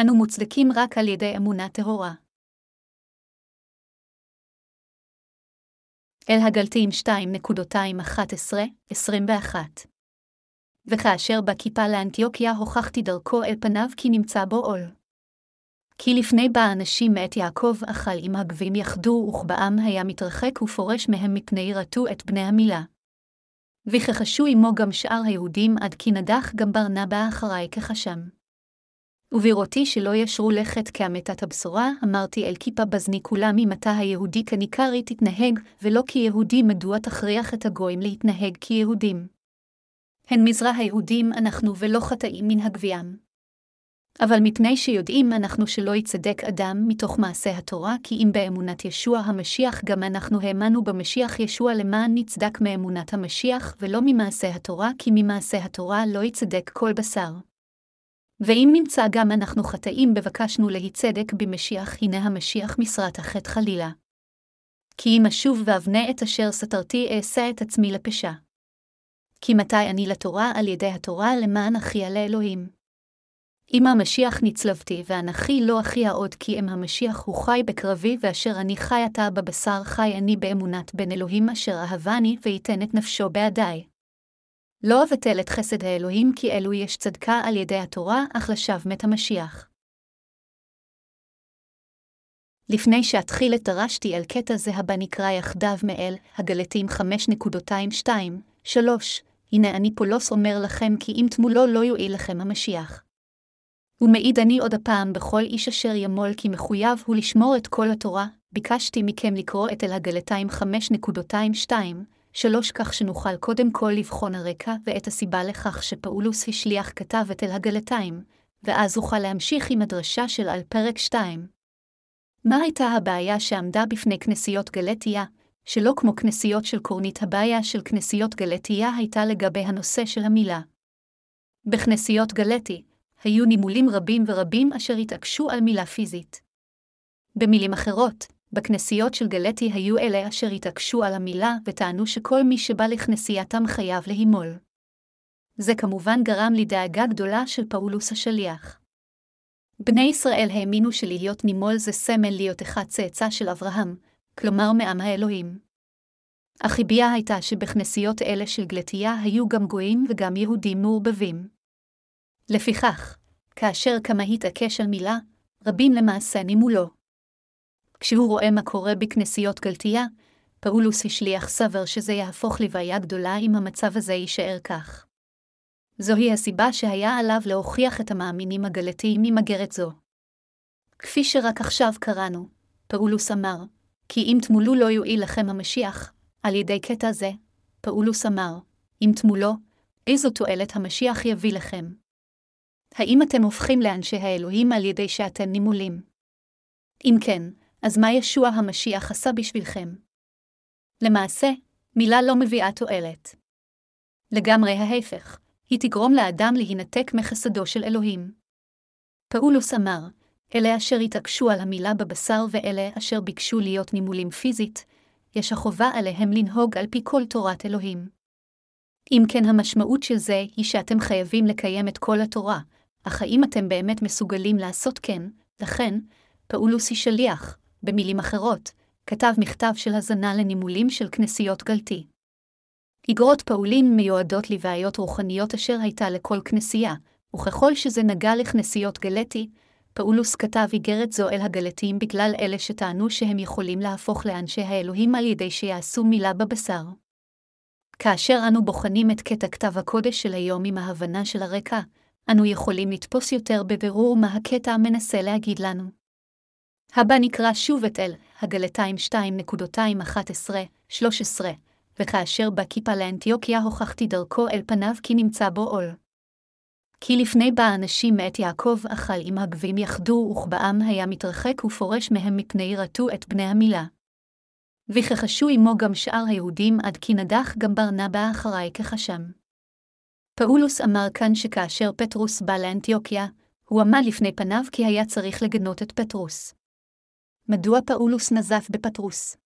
אנו מוצדקים רק על ידי אמונה טהורה. אל הגלתיים 2.211-21 וכאשר בכיפה לאנטיוכיה הוכחתי דרכו אל פניו כי נמצא בו עול. כי לפני בא אנשים מאת יעקב אכל עם הגבים יחדו, וכבעם היה מתרחק ופורש מהם מפני ירתו את בני המילה. וכחשו עמו גם שאר היהודים עד כי נדח גם ברנבא אחרי כחשם. ובראותי שלא ישרו לכת כאמתת הבשורה, אמרתי אל כיפה בזני כולם ממתה היהודי כניכרי תתנהג, ולא כיהודי מדוע תכריח את הגויים להתנהג כיהודים. הן מזרע היהודים אנחנו ולא חטאים מן הגביעם. אבל מפני שיודעים אנחנו שלא יצדק אדם מתוך מעשה התורה, כי אם באמונת ישוע המשיח גם אנחנו האמנו במשיח ישוע למען נצדק מאמונת המשיח, ולא ממעשה התורה, כי ממעשה התורה לא יצדק כל בשר. ואם נמצא גם אנחנו חטאים בבקשנו להיצדק במשיח, הנה המשיח משרת החטא חלילה. כי אם אשוב ואבנה את אשר סתרתי אעשה את עצמי לפשע. כי מתי אני לתורה על ידי התורה למען אחיה לאלוהים. אם המשיח נצלבתי, ואנכי לא אחיה עוד כי אם המשיח הוא חי בקרבי, ואשר אני חי עתה בבשר חי אני באמונת בן אלוהים אשר אהבני, ויתן את נפשו בעדי. לא אבטל את חסד האלוהים כי אלו יש צדקה על ידי התורה, אך לשווא מת המשיח. לפני שאתחיל את דרשתי על קטע זה הבא נקרא יחדיו מאל, הגלתים 5.22, 3, הנה אני פולוס אומר לכם כי אם תמולו לא יועיל לכם המשיח. ומעיד אני עוד הפעם בכל איש אשר ימול כי מחויב הוא לשמור את כל התורה, ביקשתי מכם לקרוא את אל הגלתיים 5.22, שלוש כך שנוכל קודם כל לבחון הרקע ואת הסיבה לכך שפאולוס השליח כתב את אל הגלתיים, ואז אוכל להמשיך עם הדרשה של על פרק 2. מה הייתה הבעיה שעמדה בפני כנסיות גלתיה, שלא כמו כנסיות של קורנית הבעיה של כנסיות גלתיה הייתה לגבי הנושא של המילה. בכנסיות גלתי, היו נימולים רבים ורבים אשר התעקשו על מילה פיזית. במילים אחרות, בכנסיות של גלתי היו אלה אשר התעקשו על המילה וטענו שכל מי שבא לכנסייתם חייב להימול. זה כמובן גרם לדאגה גדולה של פאולוס השליח. בני ישראל האמינו שלהיות נימול זה סמל להיות אחד צאצא של אברהם, כלומר מעם האלוהים. החיבייה הייתה שבכנסיות אלה של גלתיה היו גם גויים וגם יהודים מעורבבים. לפיכך, כאשר כמה התעקש על מילה, רבים למעשה נימולו. כשהוא רואה מה קורה בכנסיות גלתיה, פאולוס השליח סבר שזה יהפוך לבעיה גדולה אם המצב הזה יישאר כך. זוהי הסיבה שהיה עליו להוכיח את המאמינים הגלתיים ממגרת זו. כפי שרק עכשיו קראנו, פאולוס אמר, כי אם תמולו לא יועיל לכם המשיח, על ידי קטע זה, פאולוס אמר, אם תמולו, איזו תועלת המשיח יביא לכם. האם אתם הופכים לאנשי האלוהים על ידי שאתם נימולים? אם כן, אז מה ישוע המשיח עשה בשבילכם? למעשה, מילה לא מביאה תועלת. לגמרי ההפך, היא תגרום לאדם להינתק מחסדו של אלוהים. פאולוס אמר, אלה אשר התעקשו על המילה בבשר ואלה אשר ביקשו להיות נימולים פיזית, יש החובה עליהם לנהוג על פי כל תורת אלוהים. אם כן המשמעות של זה היא שאתם חייבים לקיים את כל התורה, אך האם אתם באמת מסוגלים לעשות כן, לכן, פאולוס היא שליח, במילים אחרות, כתב מכתב של הזנה לנימולים של כנסיות גלתי. איגרות פאולין מיועדות לבעיות רוחניות אשר הייתה לכל כנסייה, וככל שזה נגע לכנסיות גלתי, פאולוס כתב איגרת זו אל הגלתיים בגלל אלה שטענו שהם יכולים להפוך לאנשי האלוהים על ידי שיעשו מילה בבשר. כאשר אנו בוחנים את קטע כתב הקודש של היום עם ההבנה של הרקע, אנו יכולים לתפוס יותר בבירור מה הקטע מנסה להגיד לנו. הבא נקרא שוב את אל, הגלתיים 2.211-13, וכאשר בא כיפה לאנטיוכיה הוכחתי דרכו אל פניו כי נמצא בו עול. כי לפני בא אנשים מאת יעקב אכל עם הגבים יחדו, וכבעם היה מתרחק ופורש מהם מפני ירתו את בני המילה. וכחשו עמו גם שאר היהודים עד כי נדח גם ברנבא אחרי כחשם. פאולוס אמר כאן שכאשר פטרוס בא לאנטיוכיה, הוא עמד לפני פניו כי היה צריך לגנות את פטרוס. מדוע פאולוס נזף בפטרוס?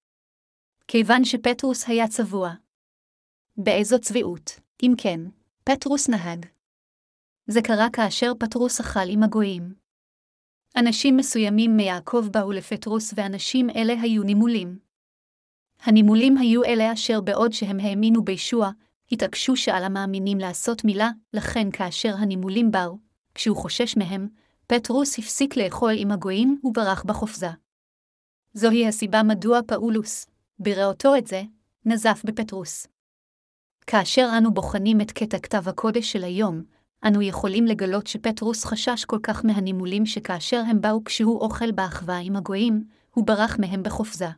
כיוון שפטרוס היה צבוע. באיזו צביעות, אם כן, פטרוס נהג. זה קרה כאשר פטרוס אכל עם הגויים. אנשים מסוימים מיעקב באו לפטרוס ואנשים אלה היו נימולים. הנימולים היו אלה אשר בעוד שהם האמינו בישוע, התעקשו שעל המאמינים לעשות מילה, לכן כאשר הנימולים באו, כשהוא חושש מהם, פטרוס הפסיק לאכול עם הגויים וברח בחופזה. זוהי הסיבה מדוע פאולוס, בראותו את זה, נזף בפטרוס. כאשר אנו בוחנים את קטע כתב הקודש של היום, אנו יכולים לגלות שפטרוס חשש כל כך מהנימולים שכאשר הם באו כשהוא אוכל באחווה עם הגויים, הוא ברח מהם בחופזה.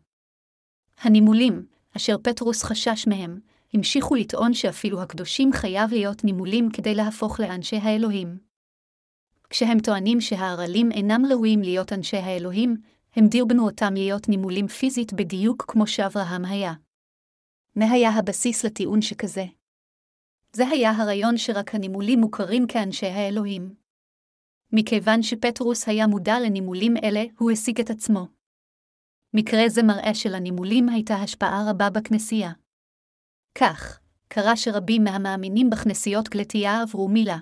הנימולים, אשר פטרוס חשש מהם, המשיכו לטעון שאפילו הקדושים חייב להיות נימולים כדי להפוך לאנשי האלוהים. כשהם טוענים שההרעלים אינם ראויים להיות אנשי האלוהים, הם דירבנו אותם להיות נימולים פיזית בדיוק כמו שאברהם היה. מה היה הבסיס לטיעון שכזה? זה היה הרעיון שרק הנימולים מוכרים כאנשי האלוהים. מכיוון שפטרוס היה מודע לנימולים אלה, הוא השיג את עצמו. מקרה זה מראה שלנימולים הייתה השפעה רבה בכנסייה. כך, קרה שרבים מהמאמינים בכנסיות גלתייה עברו מילה.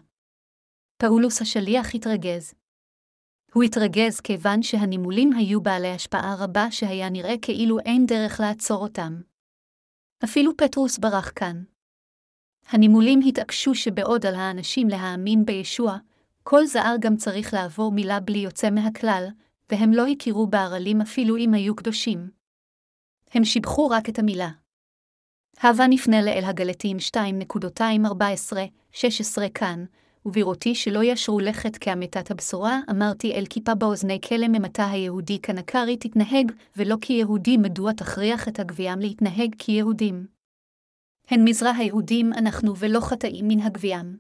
פאולוס השליח התרגז. הוא התרגז כיוון שהנימולים היו בעלי השפעה רבה שהיה נראה כאילו אין דרך לעצור אותם. אפילו פטרוס ברח כאן. הנימולים התעקשו שבעוד על האנשים להאמין בישוע, כל זער גם צריך לעבור מילה בלי יוצא מהכלל, והם לא הכירו בהרעלים אפילו אם היו קדושים. הם שיבחו רק את המילה. הווה נפנה לאל הגלתים 2.214-16 כאן, ובראותי שלא ישרו לכת כאמתת הבשורה, אמרתי אל כיפה באוזני כלם ממתה היהודי כנקרי תתנהג, ולא כיהודי מדוע תכריח את הגביעם להתנהג כיהודים. הן מזרע היהודים אנחנו ולא חטאים מן הגביעם.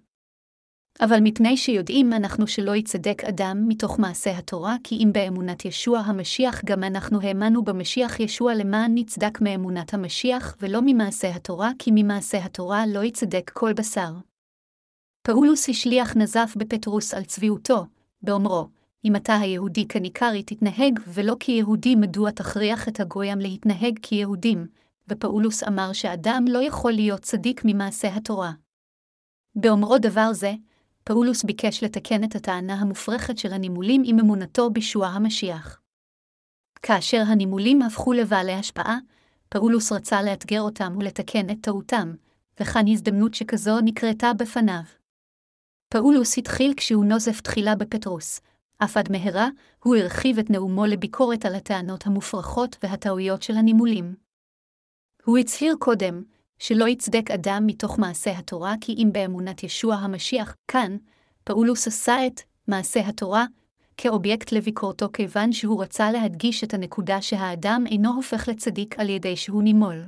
אבל מפני שיודעים אנחנו שלא יצדק אדם מתוך מעשה התורה, כי אם באמונת ישוע המשיח גם אנחנו האמנו במשיח ישוע למען נצדק מאמונת המשיח, ולא ממעשה התורה, כי ממעשה התורה לא יצדק כל בשר. פאולוס השליח נזף בפטרוס על צביעותו, באומרו, אם אתה היהודי כניכרי תתנהג, ולא כיהודי מדוע תכריח את הגויים להתנהג כיהודים, ופאולוס אמר שאדם לא יכול להיות צדיק ממעשה התורה. באומרו דבר זה, פאולוס ביקש לתקן את הטענה המופרכת של הנימולים עם אמונתו בישוע המשיח. כאשר הנימולים הפכו לבעלי השפעה, פאולוס רצה לאתגר אותם ולתקן את טעותם, וכאן הזדמנות שכזו נקרתה בפניו. פאולוס התחיל כשהוא נוזף תחילה בפטרוס, אך עד מהרה הוא הרחיב את נאומו לביקורת על הטענות המופרכות והטעויות של הנימולים. הוא הצהיר קודם, שלא יצדק אדם מתוך מעשה התורה כי אם באמונת ישוע המשיח, כאן, פאולוס עשה את מעשה התורה כאובייקט לביקורתו כיוון שהוא רצה להדגיש את הנקודה שהאדם אינו הופך לצדיק על ידי שהוא נימול.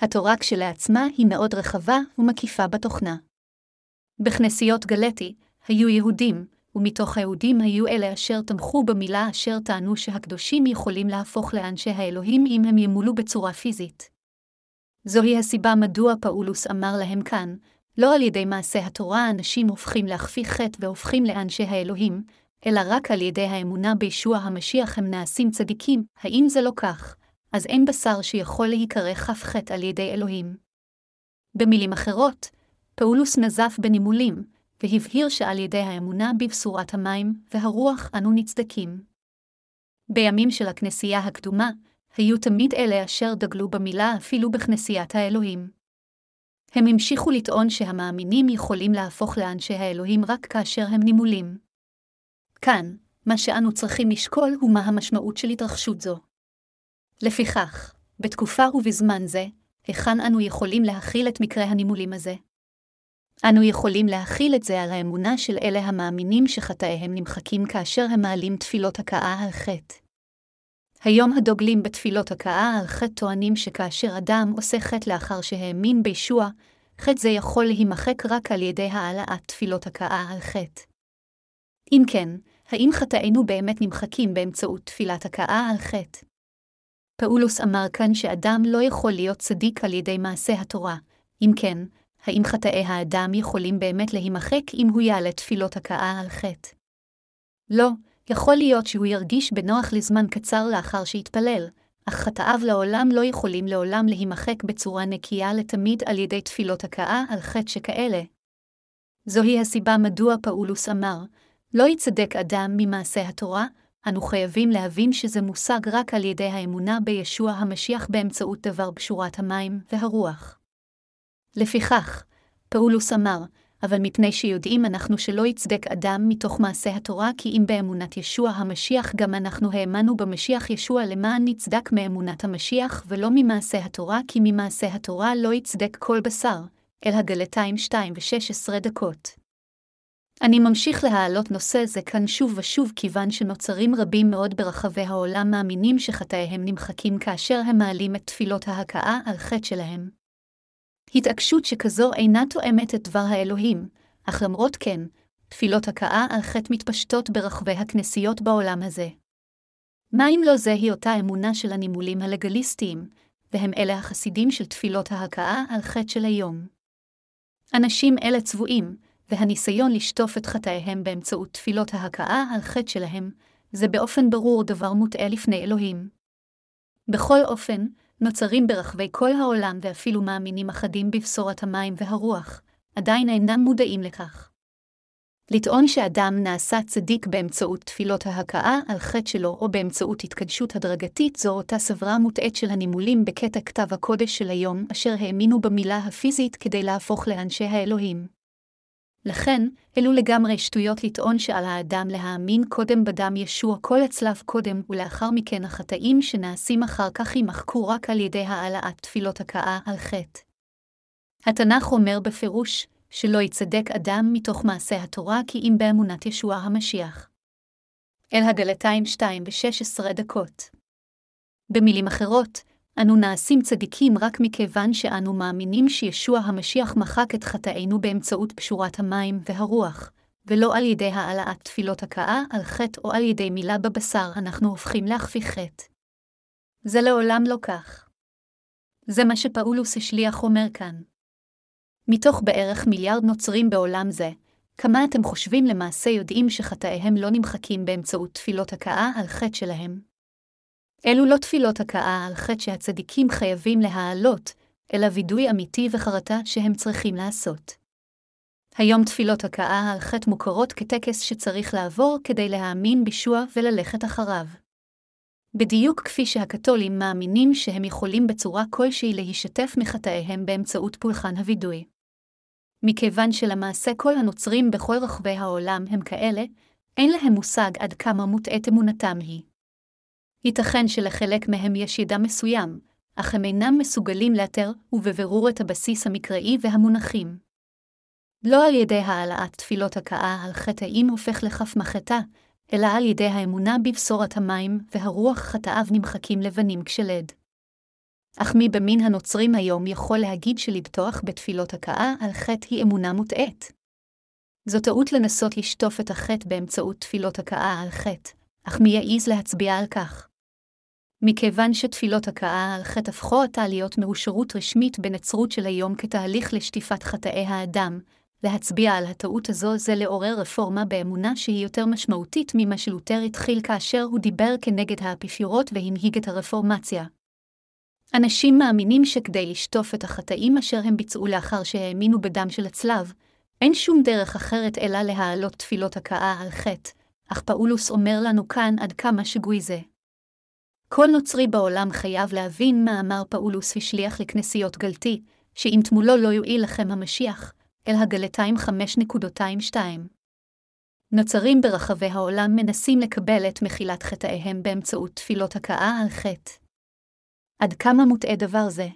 התורה כשלעצמה היא מאוד רחבה ומקיפה בתוכנה. בכנסיות גלטי היו יהודים, ומתוך היהודים היו אלה אשר תמכו במילה אשר טענו שהקדושים יכולים להפוך לאנשי האלוהים אם הם ימולו בצורה פיזית. זוהי הסיבה מדוע פאולוס אמר להם כאן, לא על ידי מעשה התורה אנשים הופכים להכפיא חטא והופכים לאנשי האלוהים, אלא רק על ידי האמונה בישוע המשיח הם נעשים צדיקים, האם זה לא כך, אז אין בשר שיכול להיקרא חטא על ידי אלוהים. במילים אחרות, פאולוס נזף בנימולים, והבהיר שעל ידי האמונה בבשורת המים והרוח אנו נצדקים. בימים של הכנסייה הקדומה, היו תמיד אלה אשר דגלו במילה אפילו בכנסיית האלוהים. הם המשיכו לטעון שהמאמינים יכולים להפוך לאנשי האלוהים רק כאשר הם נימולים. כאן, מה שאנו צריכים לשקול הוא מה המשמעות של התרחשות זו. לפיכך, בתקופה ובזמן זה, היכן אנו יכולים להכיל את מקרה הנימולים הזה? אנו יכולים להכיל את זה על האמונה של אלה המאמינים שחטאיהם נמחקים כאשר הם מעלים תפילות הכאה על חטא. היום הדוגלים בתפילות הכאה על חטא טוענים שכאשר אדם עושה חטא לאחר שהאמין בישוע, חטא זה יכול להימחק רק על ידי העלאת תפילות הכאה על חטא. אם כן, האם חטאינו באמת נמחקים באמצעות תפילת הכאה על חטא? פאולוס אמר כאן שאדם לא יכול להיות צדיק על ידי מעשה התורה, אם כן, האם חטאי האדם יכולים באמת להימחק אם הוא יעלה תפילות הכאה על חטא? לא, יכול להיות שהוא ירגיש בנוח לזמן קצר לאחר שיתפלל, אך חטאיו לעולם לא יכולים לעולם להימחק בצורה נקייה לתמיד על ידי תפילות הכאה על חטא שכאלה. זוהי הסיבה מדוע פאולוס אמר, לא יצדק אדם ממעשה התורה, אנו חייבים להבין שזה מושג רק על ידי האמונה בישוע המשיח באמצעות דבר בשורת המים והרוח. לפיכך, פאולוס אמר, אבל מפני שיודעים אנחנו שלא יצדק אדם מתוך מעשה התורה, כי אם באמונת ישוע המשיח גם אנחנו האמנו במשיח ישוע למען נצדק מאמונת המשיח, ולא ממעשה התורה, כי ממעשה התורה לא יצדק כל בשר, אל הגלתיים 2 ו-16 דקות. אני ממשיך להעלות נושא זה כאן שוב ושוב כיוון שנוצרים רבים מאוד ברחבי העולם מאמינים שחטאיהם נמחקים כאשר הם מעלים את תפילות ההכאה על חטא שלהם. התעקשות שכזו אינה תואמת את דבר האלוהים, אך למרות כן, תפילות הכאה על חטא מתפשטות ברחבי הכנסיות בעולם הזה. מה אם לא זהי אותה אמונה של הנימולים הלגליסטיים, והם אלה החסידים של תפילות ההכאה על חטא של היום. אנשים אלה צבועים, והניסיון לשטוף את חטאיהם באמצעות תפילות ההכאה על חטא שלהם, זה באופן ברור דבר מוטעה לפני אלוהים. בכל אופן, נוצרים ברחבי כל העולם ואפילו מאמינים אחדים בבשורת המים והרוח, עדיין אינם מודעים לכך. לטעון שאדם נעשה צדיק באמצעות תפילות ההכאה על חטא שלו או באמצעות התקדשות הדרגתית זו אותה סברה מוטעית של הנימולים בקטע כתב הקודש של היום, אשר האמינו במילה הפיזית כדי להפוך לאנשי האלוהים. לכן, אלו לגמרי שטויות לטעון שעל האדם להאמין קודם בדם ישוע כל הצלב קודם, ולאחר מכן החטאים שנעשים אחר כך יימחקו רק על ידי העלאת תפילות הכאה על חטא. התנ"ך אומר בפירוש, שלא יצדק אדם מתוך מעשה התורה כי אם באמונת ישוע המשיח. אל הגלתיים 2 ב-16 דקות. במילים אחרות, אנו נעשים צדיקים רק מכיוון שאנו מאמינים שישוע המשיח מחק את חטאינו באמצעות פשורת המים והרוח, ולא על ידי העלאת תפילות הכאה על חטא או על ידי מילה בבשר אנחנו הופכים להכפי חטא. זה לעולם לא כך. זה מה שפאולוס השליח אומר כאן. מתוך בערך מיליארד נוצרים בעולם זה, כמה אתם חושבים למעשה יודעים שחטאיהם לא נמחקים באמצעות תפילות הכאה על חטא שלהם? אלו לא תפילות הכאה על חטא שהצדיקים חייבים להעלות, אלא וידוי אמיתי וחרטה שהם צריכים לעשות. היום תפילות הכאה על חטא מוכרות כטקס שצריך לעבור כדי להאמין בישוע וללכת אחריו. בדיוק כפי שהקתולים מאמינים שהם יכולים בצורה כלשהי להישתף מחטאיהם באמצעות פולחן הווידוי. מכיוון שלמעשה כל הנוצרים בכל רחבי העולם הם כאלה, אין להם מושג עד כמה מוטעית אמונתם היא. ייתכן שלחלק מהם יש ידע מסוים, אך הם אינם מסוגלים לאתר ובבירור את הבסיס המקראי והמונחים. לא על ידי העלאת תפילות הכאה על חטאים הופך לכף מחטא, אלא על ידי האמונה בבשורת המים והרוח חטאיו נמחקים לבנים כשלד. אך מי במין הנוצרים היום יכול להגיד שלבטוח בתפילות הכאה על חטא היא אמונה מוטעית? זו טעות לנסות לשטוף את החטא באמצעות תפילות הכאה על חטא, אך מי יעז להצביע על כך? מכיוון שתפילות הכאה על חטא הפכו עתה להיות מאושרות רשמית בנצרות של היום כתהליך לשטיפת חטאי האדם, להצביע על הטעות הזו זה לעורר רפורמה באמונה שהיא יותר משמעותית ממה שלותר התחיל כאשר הוא דיבר כנגד האפיפיורות והנהיג את הרפורמציה. אנשים מאמינים שכדי לשטוף את החטאים אשר הם ביצעו לאחר שהאמינו בדם של הצלב, אין שום דרך אחרת אלא להעלות תפילות הכאה על חטא, אך פאולוס אומר לנו כאן עד כמה שגוי זה. כל נוצרי בעולם חייב להבין מה אמר פאולוס השליח לכנסיות גלתי, שאם תמולו לא יועיל לכם המשיח, אל הגלתיים 5.22. נוצרים ברחבי העולם מנסים לקבל את מחילת חטאיהם באמצעות תפילות הכאה על חטא. עד כמה מוטעה דבר זה?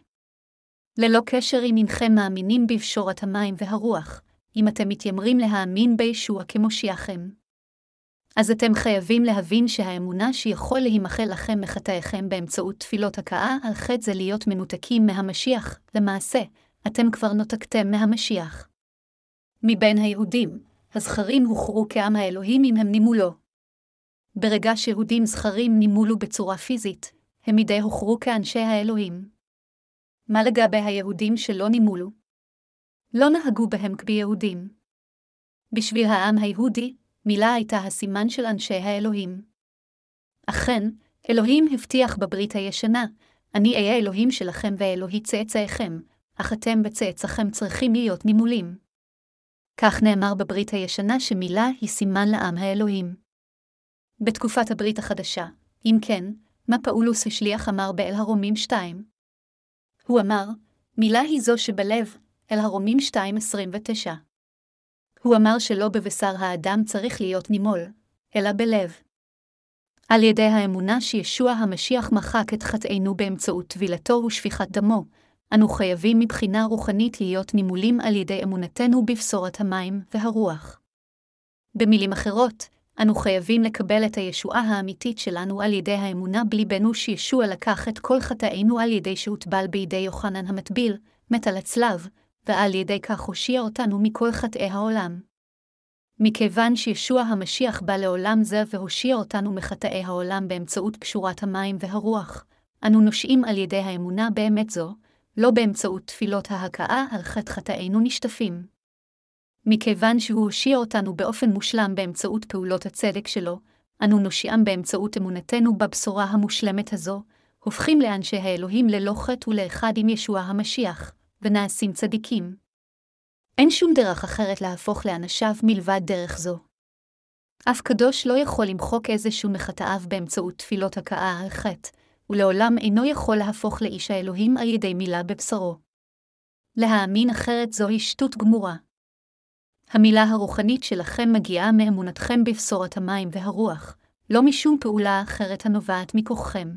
ללא קשר אם אינכם מאמינים בפשורת המים והרוח, אם אתם מתיימרים להאמין בישוע כמושיעכם. אז אתם חייבים להבין שהאמונה שיכול להימחל לכם מחטאיכם באמצעות תפילות הכאה על חטא זה להיות מנותקים מהמשיח, למעשה, אתם כבר נותקתם מהמשיח. מבין היהודים, הזכרים הוכרו כעם האלוהים אם הם נימולו. ברגע שיהודים זכרים נימולו בצורה פיזית, הם מדי הוכרו כאנשי האלוהים. מה לגבי היהודים שלא נימולו? לא נהגו בהם כביהודים. בשביל העם היהודי, מילה הייתה הסימן של אנשי האלוהים. אכן, אלוהים הבטיח בברית הישנה, אני אהיה אלוהים שלכם ואלוהי צאצאיכם, אך אתם וצאצאיכם צריכים להיות נימולים. כך נאמר בברית הישנה שמילה היא סימן לעם האלוהים. בתקופת הברית החדשה, אם כן, מה פאולוס השליח אמר באל הרומים 2? הוא אמר, מילה היא זו שבלב, אל הרומים 2.29. הוא אמר שלא בבשר האדם צריך להיות נימול, אלא בלב. על ידי האמונה שישוע המשיח מחק את חטאינו באמצעות טבילתו ושפיכת דמו, אנו חייבים מבחינה רוחנית להיות נימולים על ידי אמונתנו בבשורת המים והרוח. במילים אחרות, אנו חייבים לקבל את הישועה האמיתית שלנו על ידי האמונה בליבנו שישוע לקח את כל חטאינו על ידי שהוטבל בידי יוחנן המטביל, מת על הצלב, ועל ידי כך הושיע אותנו מכל חטאי העולם. מכיוון שישוע המשיח בא לעולם זה והושיע אותנו מחטאי העולם באמצעות קשורת המים והרוח, אנו נושעים על ידי האמונה באמת זו, לא באמצעות תפילות ההכאה על חטא חטאינו נשטפים. מכיוון שהוא הושיע אותנו באופן מושלם באמצעות פעולות הצדק שלו, אנו נושיעם באמצעות אמונתנו בבשורה המושלמת הזו, הופכים לאנשי האלוהים ללא חטא ולאחד עם ישוע המשיח, ונעשים צדיקים. אין שום דרך אחרת להפוך לאנשיו מלבד דרך זו. אף קדוש לא יכול למחוק איזשהו מחטאיו באמצעות תפילות הכאה על חטא, ולעולם אינו יכול להפוך לאיש האלוהים על ידי מילה בבשרו. להאמין אחרת זוהי שטות גמורה. המילה הרוחנית שלכם מגיעה מאמונתכם בבשורת המים והרוח, לא משום פעולה אחרת הנובעת מכוחכם.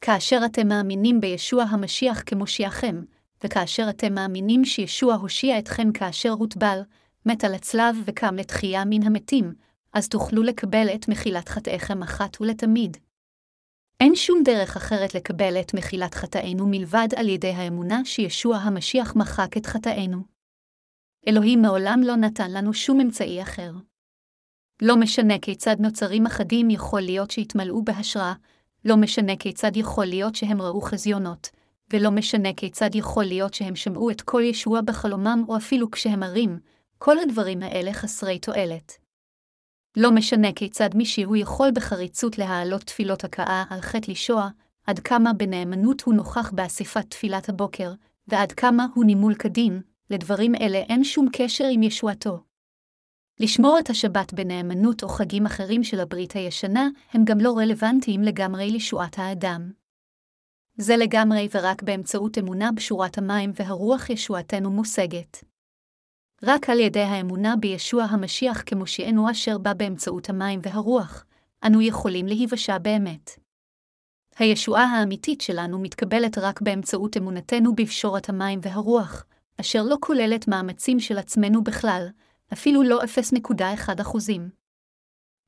כאשר אתם מאמינים בישוע המשיח כמושיעכם, וכאשר אתם מאמינים שישוע הושיע אתכם כאשר הוטבל, מת על הצלב וקם לתחייה מן המתים, אז תוכלו לקבל את מחילת חטאיכם אחת ולתמיד. אין שום דרך אחרת לקבל את מחילת חטאינו מלבד על ידי האמונה שישוע המשיח מחק את חטאינו. אלוהים מעולם לא נתן לנו שום אמצעי אחר. לא משנה כיצד נוצרים אחדים יכול להיות שהתמלאו בהשראה, לא משנה כיצד יכול להיות שהם ראו חזיונות, ולא משנה כיצד יכול להיות שהם שמעו את כל ישוע בחלומם או אפילו כשהם ערים, כל הדברים האלה חסרי תועלת. לא משנה כיצד מישהו יכול בחריצות להעלות תפילות הכאה על חטא לישוע, עד כמה בנאמנות הוא נוכח באספת תפילת הבוקר, ועד כמה הוא נימול כדין, לדברים אלה אין שום קשר עם ישועתו. לשמור את השבת בנאמנות או חגים אחרים של הברית הישנה, הם גם לא רלוונטיים לגמרי לישועת האדם. זה לגמרי ורק באמצעות אמונה בשורת המים והרוח ישועתנו מושגת. רק על ידי האמונה בישוע המשיח כמושיענו אשר בא באמצעות המים והרוח, אנו יכולים להיוושע באמת. הישועה האמיתית שלנו מתקבלת רק באמצעות אמונתנו בפשורת המים והרוח, אשר לא כוללת מאמצים של עצמנו בכלל, אפילו לא 0.1 אחוזים.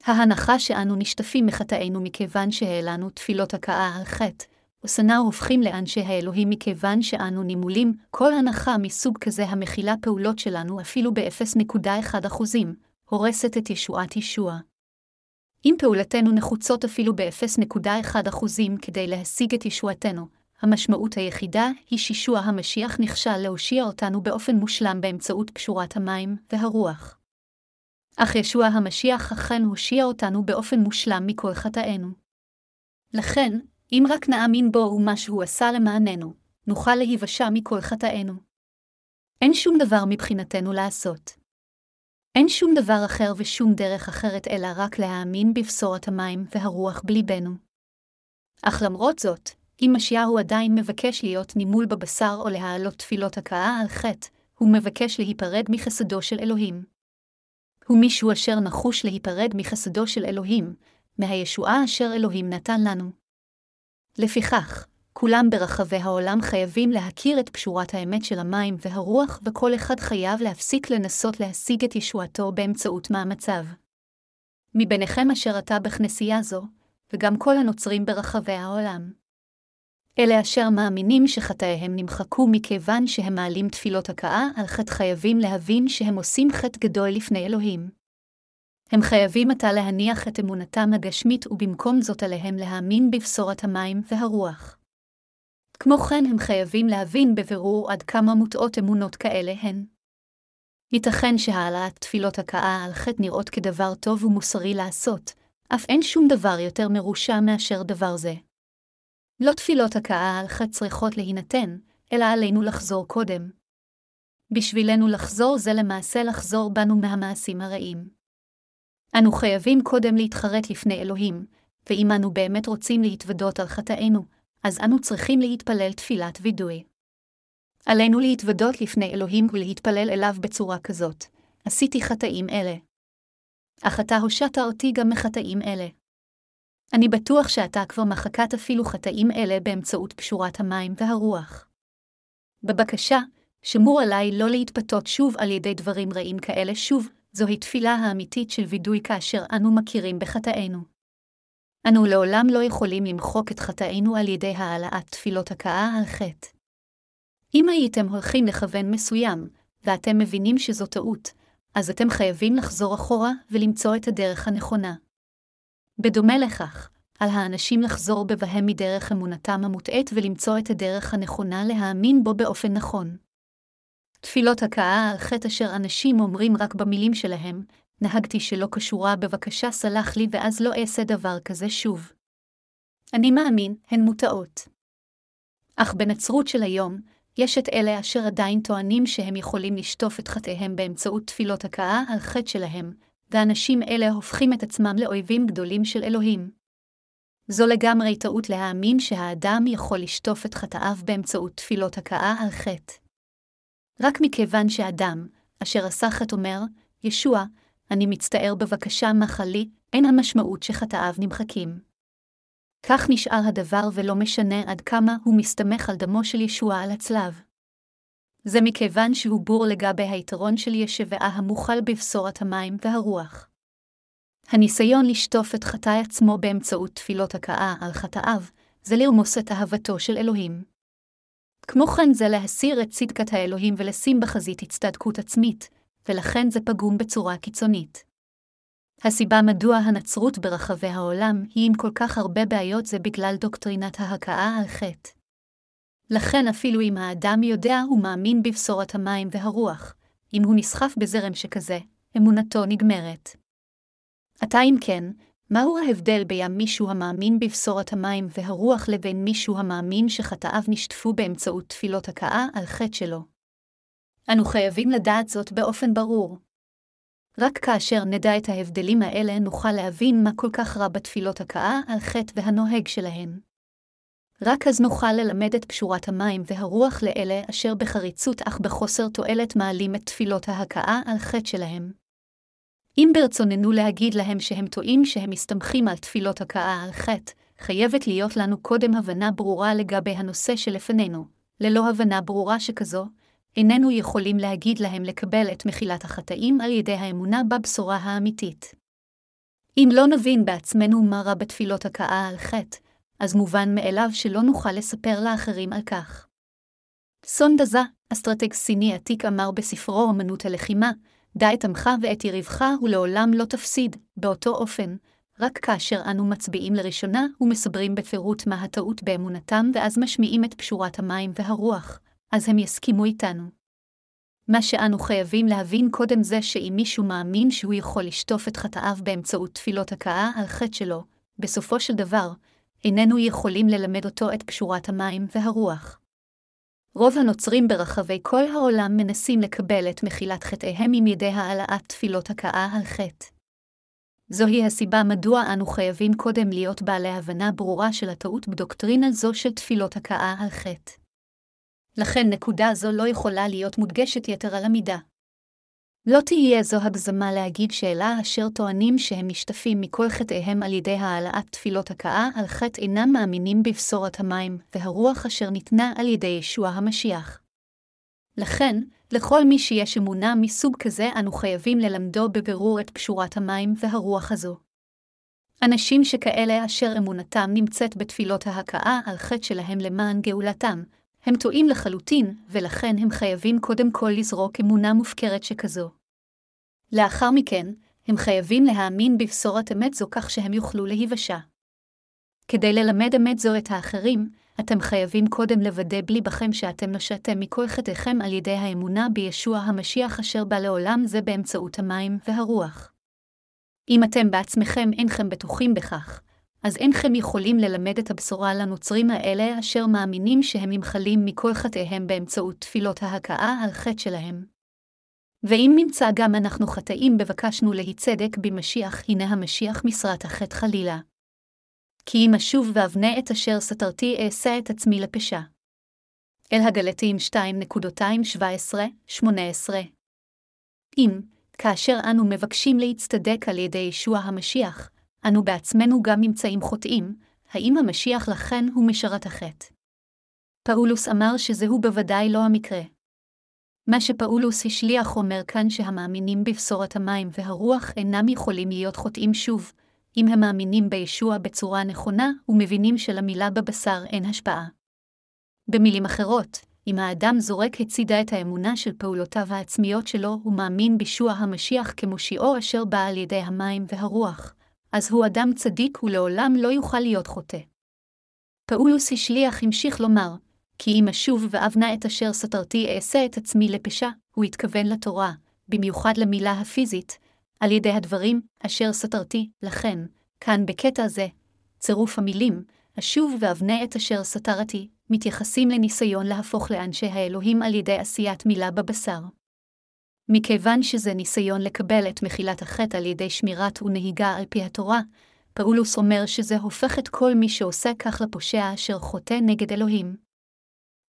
ההנחה שאנו נשטפים מחטאינו מכיוון שהעלנו תפילות הכאה על חטא, ושנא הופכים לאנשי האלוהים מכיוון שאנו נימולים, כל הנחה מסוג כזה המכילה פעולות שלנו אפילו ב-0.1 אחוזים, הורסת את ישועת ישוע. אם פעולתנו נחוצות אפילו ב-0.1 אחוזים כדי להשיג את ישועתנו, המשמעות היחידה היא שישוע המשיח נכשל להושיע אותנו באופן מושלם באמצעות קשורת המים והרוח. אך ישוע המשיח אכן הושיע אותנו באופן מושלם מכל חטאינו. לכן, אם רק נאמין בו ומה שהוא עשה למעננו, נוכל להיוושע מכל חטאינו. אין שום דבר מבחינתנו לעשות. אין שום דבר אחר ושום דרך אחרת אלא רק להאמין בבשורת המים והרוח בליבנו. אך למרות זאת, אם משיהו עדיין מבקש להיות נימול בבשר או להעלות תפילות הכאה על חטא, הוא מבקש להיפרד מחסדו של אלוהים. הוא מישהו אשר נחוש להיפרד מחסדו של אלוהים, מהישועה אשר אלוהים נתן לנו. לפיכך, כולם ברחבי העולם חייבים להכיר את פשורת האמת של המים והרוח, וכל אחד חייב להפסיק לנסות להשיג את ישועתו באמצעות מאמציו. מביניכם אשר אתה בכנסייה זו, וגם כל הנוצרים ברחבי העולם. אלה אשר מאמינים שחטאיהם נמחקו מכיוון שהם מעלים תפילות הכאה על חטא חייבים להבין שהם עושים חטא גדול לפני אלוהים. הם חייבים עתה להניח את אמונתם הגשמית ובמקום זאת עליהם להאמין בבשורת המים והרוח. כמו כן הם חייבים להבין בבירור עד כמה מוטעות אמונות כאלה הן. ייתכן שהעלאת תפילות הכאה על חטא נראות כדבר טוב ומוסרי לעשות, אף אין שום דבר יותר מרושע מאשר דבר זה. לא תפילות הכאה על חטא צריכות להינתן, אלא עלינו לחזור קודם. בשבילנו לחזור זה למעשה לחזור בנו מהמעשים הרעים. אנו חייבים קודם להתחרט לפני אלוהים, ואם אנו באמת רוצים להתוודות על חטאינו, אז אנו צריכים להתפלל תפילת וידוי. עלינו להתוודות לפני אלוהים ולהתפלל אליו בצורה כזאת, עשיתי חטאים אלה. אך אתה הושעת אותי גם מחטאים אלה. אני בטוח שאתה כבר מחקת אפילו חטאים אלה באמצעות פשורת המים והרוח. בבקשה, שמור עליי לא להתפתות שוב על ידי דברים רעים כאלה שוב, זוהי תפילה האמיתית של וידוי כאשר אנו מכירים בחטאינו. אנו לעולם לא יכולים למחוק את חטאינו על ידי העלאת תפילות הכאה על חטא. אם הייתם הולכים לכוון מסוים, ואתם מבינים שזו טעות, אז אתם חייבים לחזור אחורה ולמצוא את הדרך הנכונה. בדומה לכך, על האנשים לחזור בבהם מדרך אמונתם המוטעית ולמצוא את הדרך הנכונה להאמין בו באופן נכון. תפילות הכאה חטא אשר אנשים אומרים רק במילים שלהם, נהגתי שלא קשורה בבקשה סלח לי ואז לא אעשה דבר כזה שוב. אני מאמין, הן מוטעות. אך בנצרות של היום, יש את אלה אשר עדיין טוענים שהם יכולים לשטוף את חטאיהם באמצעות תפילות הכאה על חטא שלהם, ואנשים אלה הופכים את עצמם לאויבים גדולים של אלוהים. זו לגמרי טעות להאמין שהאדם יכול לשטוף את חטאיו באמצעות תפילות הכאה על חטא. רק מכיוון שאדם, אשר עשה חטא אומר, ישוע, אני מצטער בבקשה מחלי, אין המשמעות שחטאיו נמחקים. כך נשאר הדבר ולא משנה עד כמה הוא מסתמך על דמו של ישוע על הצלב. זה מכיוון שהוא בור לגבי היתרון של ישבעה המוכל בבשורת המים והרוח. הניסיון לשטוף את חטאי עצמו באמצעות תפילות הכאה על חטאיו, זה לרמוס את אהבתו של אלוהים. כמו כן זה להסיר את צדקת האלוהים ולשים בחזית הצטדקות עצמית, ולכן זה פגום בצורה קיצונית. הסיבה מדוע הנצרות ברחבי העולם היא עם כל כך הרבה בעיות זה בגלל דוקטרינת ההכאה על חטא. לכן אפילו אם האדם יודע ומאמין בבשורת המים והרוח, אם הוא נסחף בזרם שכזה, אמונתו נגמרת. עתה אם כן, מהו ההבדל בין מישהו המאמין בבשורת המים והרוח לבין מישהו המאמין שחטאיו נשטפו באמצעות תפילות הכאה על חטא שלו? אנו חייבים לדעת זאת באופן ברור. רק כאשר נדע את ההבדלים האלה נוכל להבין מה כל כך רע בתפילות הכאה על חטא והנוהג שלהן. רק אז נוכל ללמד את פשורת המים והרוח לאלה אשר בחריצות אך בחוסר תועלת מעלים את תפילות ההכאה על חטא שלהם. אם ברצוננו להגיד להם שהם טועים שהם מסתמכים על תפילות הכאה על חטא, חייבת להיות לנו קודם הבנה ברורה לגבי הנושא שלפנינו. ללא הבנה ברורה שכזו, איננו יכולים להגיד להם לקבל את מחילת החטאים על ידי האמונה בבשורה האמיתית. אם לא נבין בעצמנו מה רע בתפילות הכאה על חטא, אז מובן מאליו שלא נוכל לספר לאחרים על כך. סונדזה, אסטרטג סיני עתיק אמר בספרו אמנות הלחימה, דע את עמך ואת יריבך ולעולם לא תפסיד, באותו אופן, רק כאשר אנו מצביעים לראשונה ומסברים בפירוט מה הטעות באמונתם ואז משמיעים את פשורת המים והרוח, אז הם יסכימו איתנו. מה שאנו חייבים להבין קודם זה שאם מישהו מאמין שהוא יכול לשטוף את חטאיו באמצעות תפילות הכאה על חטא שלו, בסופו של דבר, איננו יכולים ללמד אותו את פשורת המים והרוח. רוב הנוצרים ברחבי כל העולם מנסים לקבל את מחילת חטאיהם עם ידי העלאת תפילות הכאה על חטא. זוהי הסיבה מדוע אנו חייבים קודם להיות בעלי הבנה ברורה של הטעות בדוקטרינה זו של תפילות הכאה על חטא. לכן נקודה זו לא יכולה להיות מודגשת יתר על המידה. לא תהיה זו הגזמה להגיד שאלה אשר טוענים שהם משתפים מכל חטאיהם על ידי העלאת תפילות הכאה על חטא אינם מאמינים בבשורת המים והרוח אשר ניתנה על ידי ישוע המשיח. לכן, לכל מי שיש אמונה מסוג כזה אנו חייבים ללמדו בבירור את פשורת המים והרוח הזו. אנשים שכאלה אשר אמונתם נמצאת בתפילות ההכאה על חטא שלהם למען גאולתם, הם טועים לחלוטין, ולכן הם חייבים קודם כל לזרוק אמונה מופקרת שכזו. לאחר מכן, הם חייבים להאמין בבשורת אמת זו כך שהם יוכלו להיוושע. כדי ללמד אמת זו את האחרים, אתם חייבים קודם לוודא בליבכם שאתם נשאתם מכל חטאיכם על ידי האמונה בישוע המשיח אשר בא לעולם זה באמצעות המים והרוח. אם אתם בעצמכם אינכם בטוחים בכך, אז אינכם יכולים ללמד את הבשורה לנוצרים האלה אשר מאמינים שהם נמחלים מכל חטאיהם באמצעות תפילות ההכאה על חטא שלהם. ואם נמצא גם אנחנו חטאים בבקשנו להיצדק במשיח, הנה המשיח משרת החטא חלילה. כי אם אשוב ואבנה את אשר סתרתי אעשה את עצמי לפשע. אל הגלתיים 2.217-18 אם, כאשר אנו מבקשים להצטדק על ידי ישוע המשיח, אנו בעצמנו גם נמצאים חוטאים, האם המשיח לכן הוא משרת החטא? פאולוס אמר שזהו בוודאי לא המקרה. מה שפאולוס השליח אומר כאן שהמאמינים בבשורת המים והרוח אינם יכולים להיות חוטאים שוב, אם הם מאמינים בישוע בצורה נכונה ומבינים שלמילה בבשר אין השפעה. במילים אחרות, אם האדם זורק הצידה את האמונה של פעולותיו העצמיות שלו ומאמין בישוע המשיח כמושיעו אשר בא על ידי המים והרוח, אז הוא אדם צדיק ולעולם לא יוכל להיות חוטא. פאולוס השליח המשיך לומר, כי אם אשוב ואבנה את אשר סתרתי אעשה את עצמי לפשע, הוא התכוון לתורה, במיוחד למילה הפיזית, על ידי הדברים אשר סתרתי, לכן, כאן בקטע זה, צירוף המילים, אשוב ואבנה את אשר סתרתי, מתייחסים לניסיון להפוך לאנשי האלוהים על ידי עשיית מילה בבשר. מכיוון שזה ניסיון לקבל את מחילת החטא על ידי שמירת ונהיגה על פי התורה, פאולוס אומר שזה הופך את כל מי שעושה כך לפושע אשר חוטא נגד אלוהים.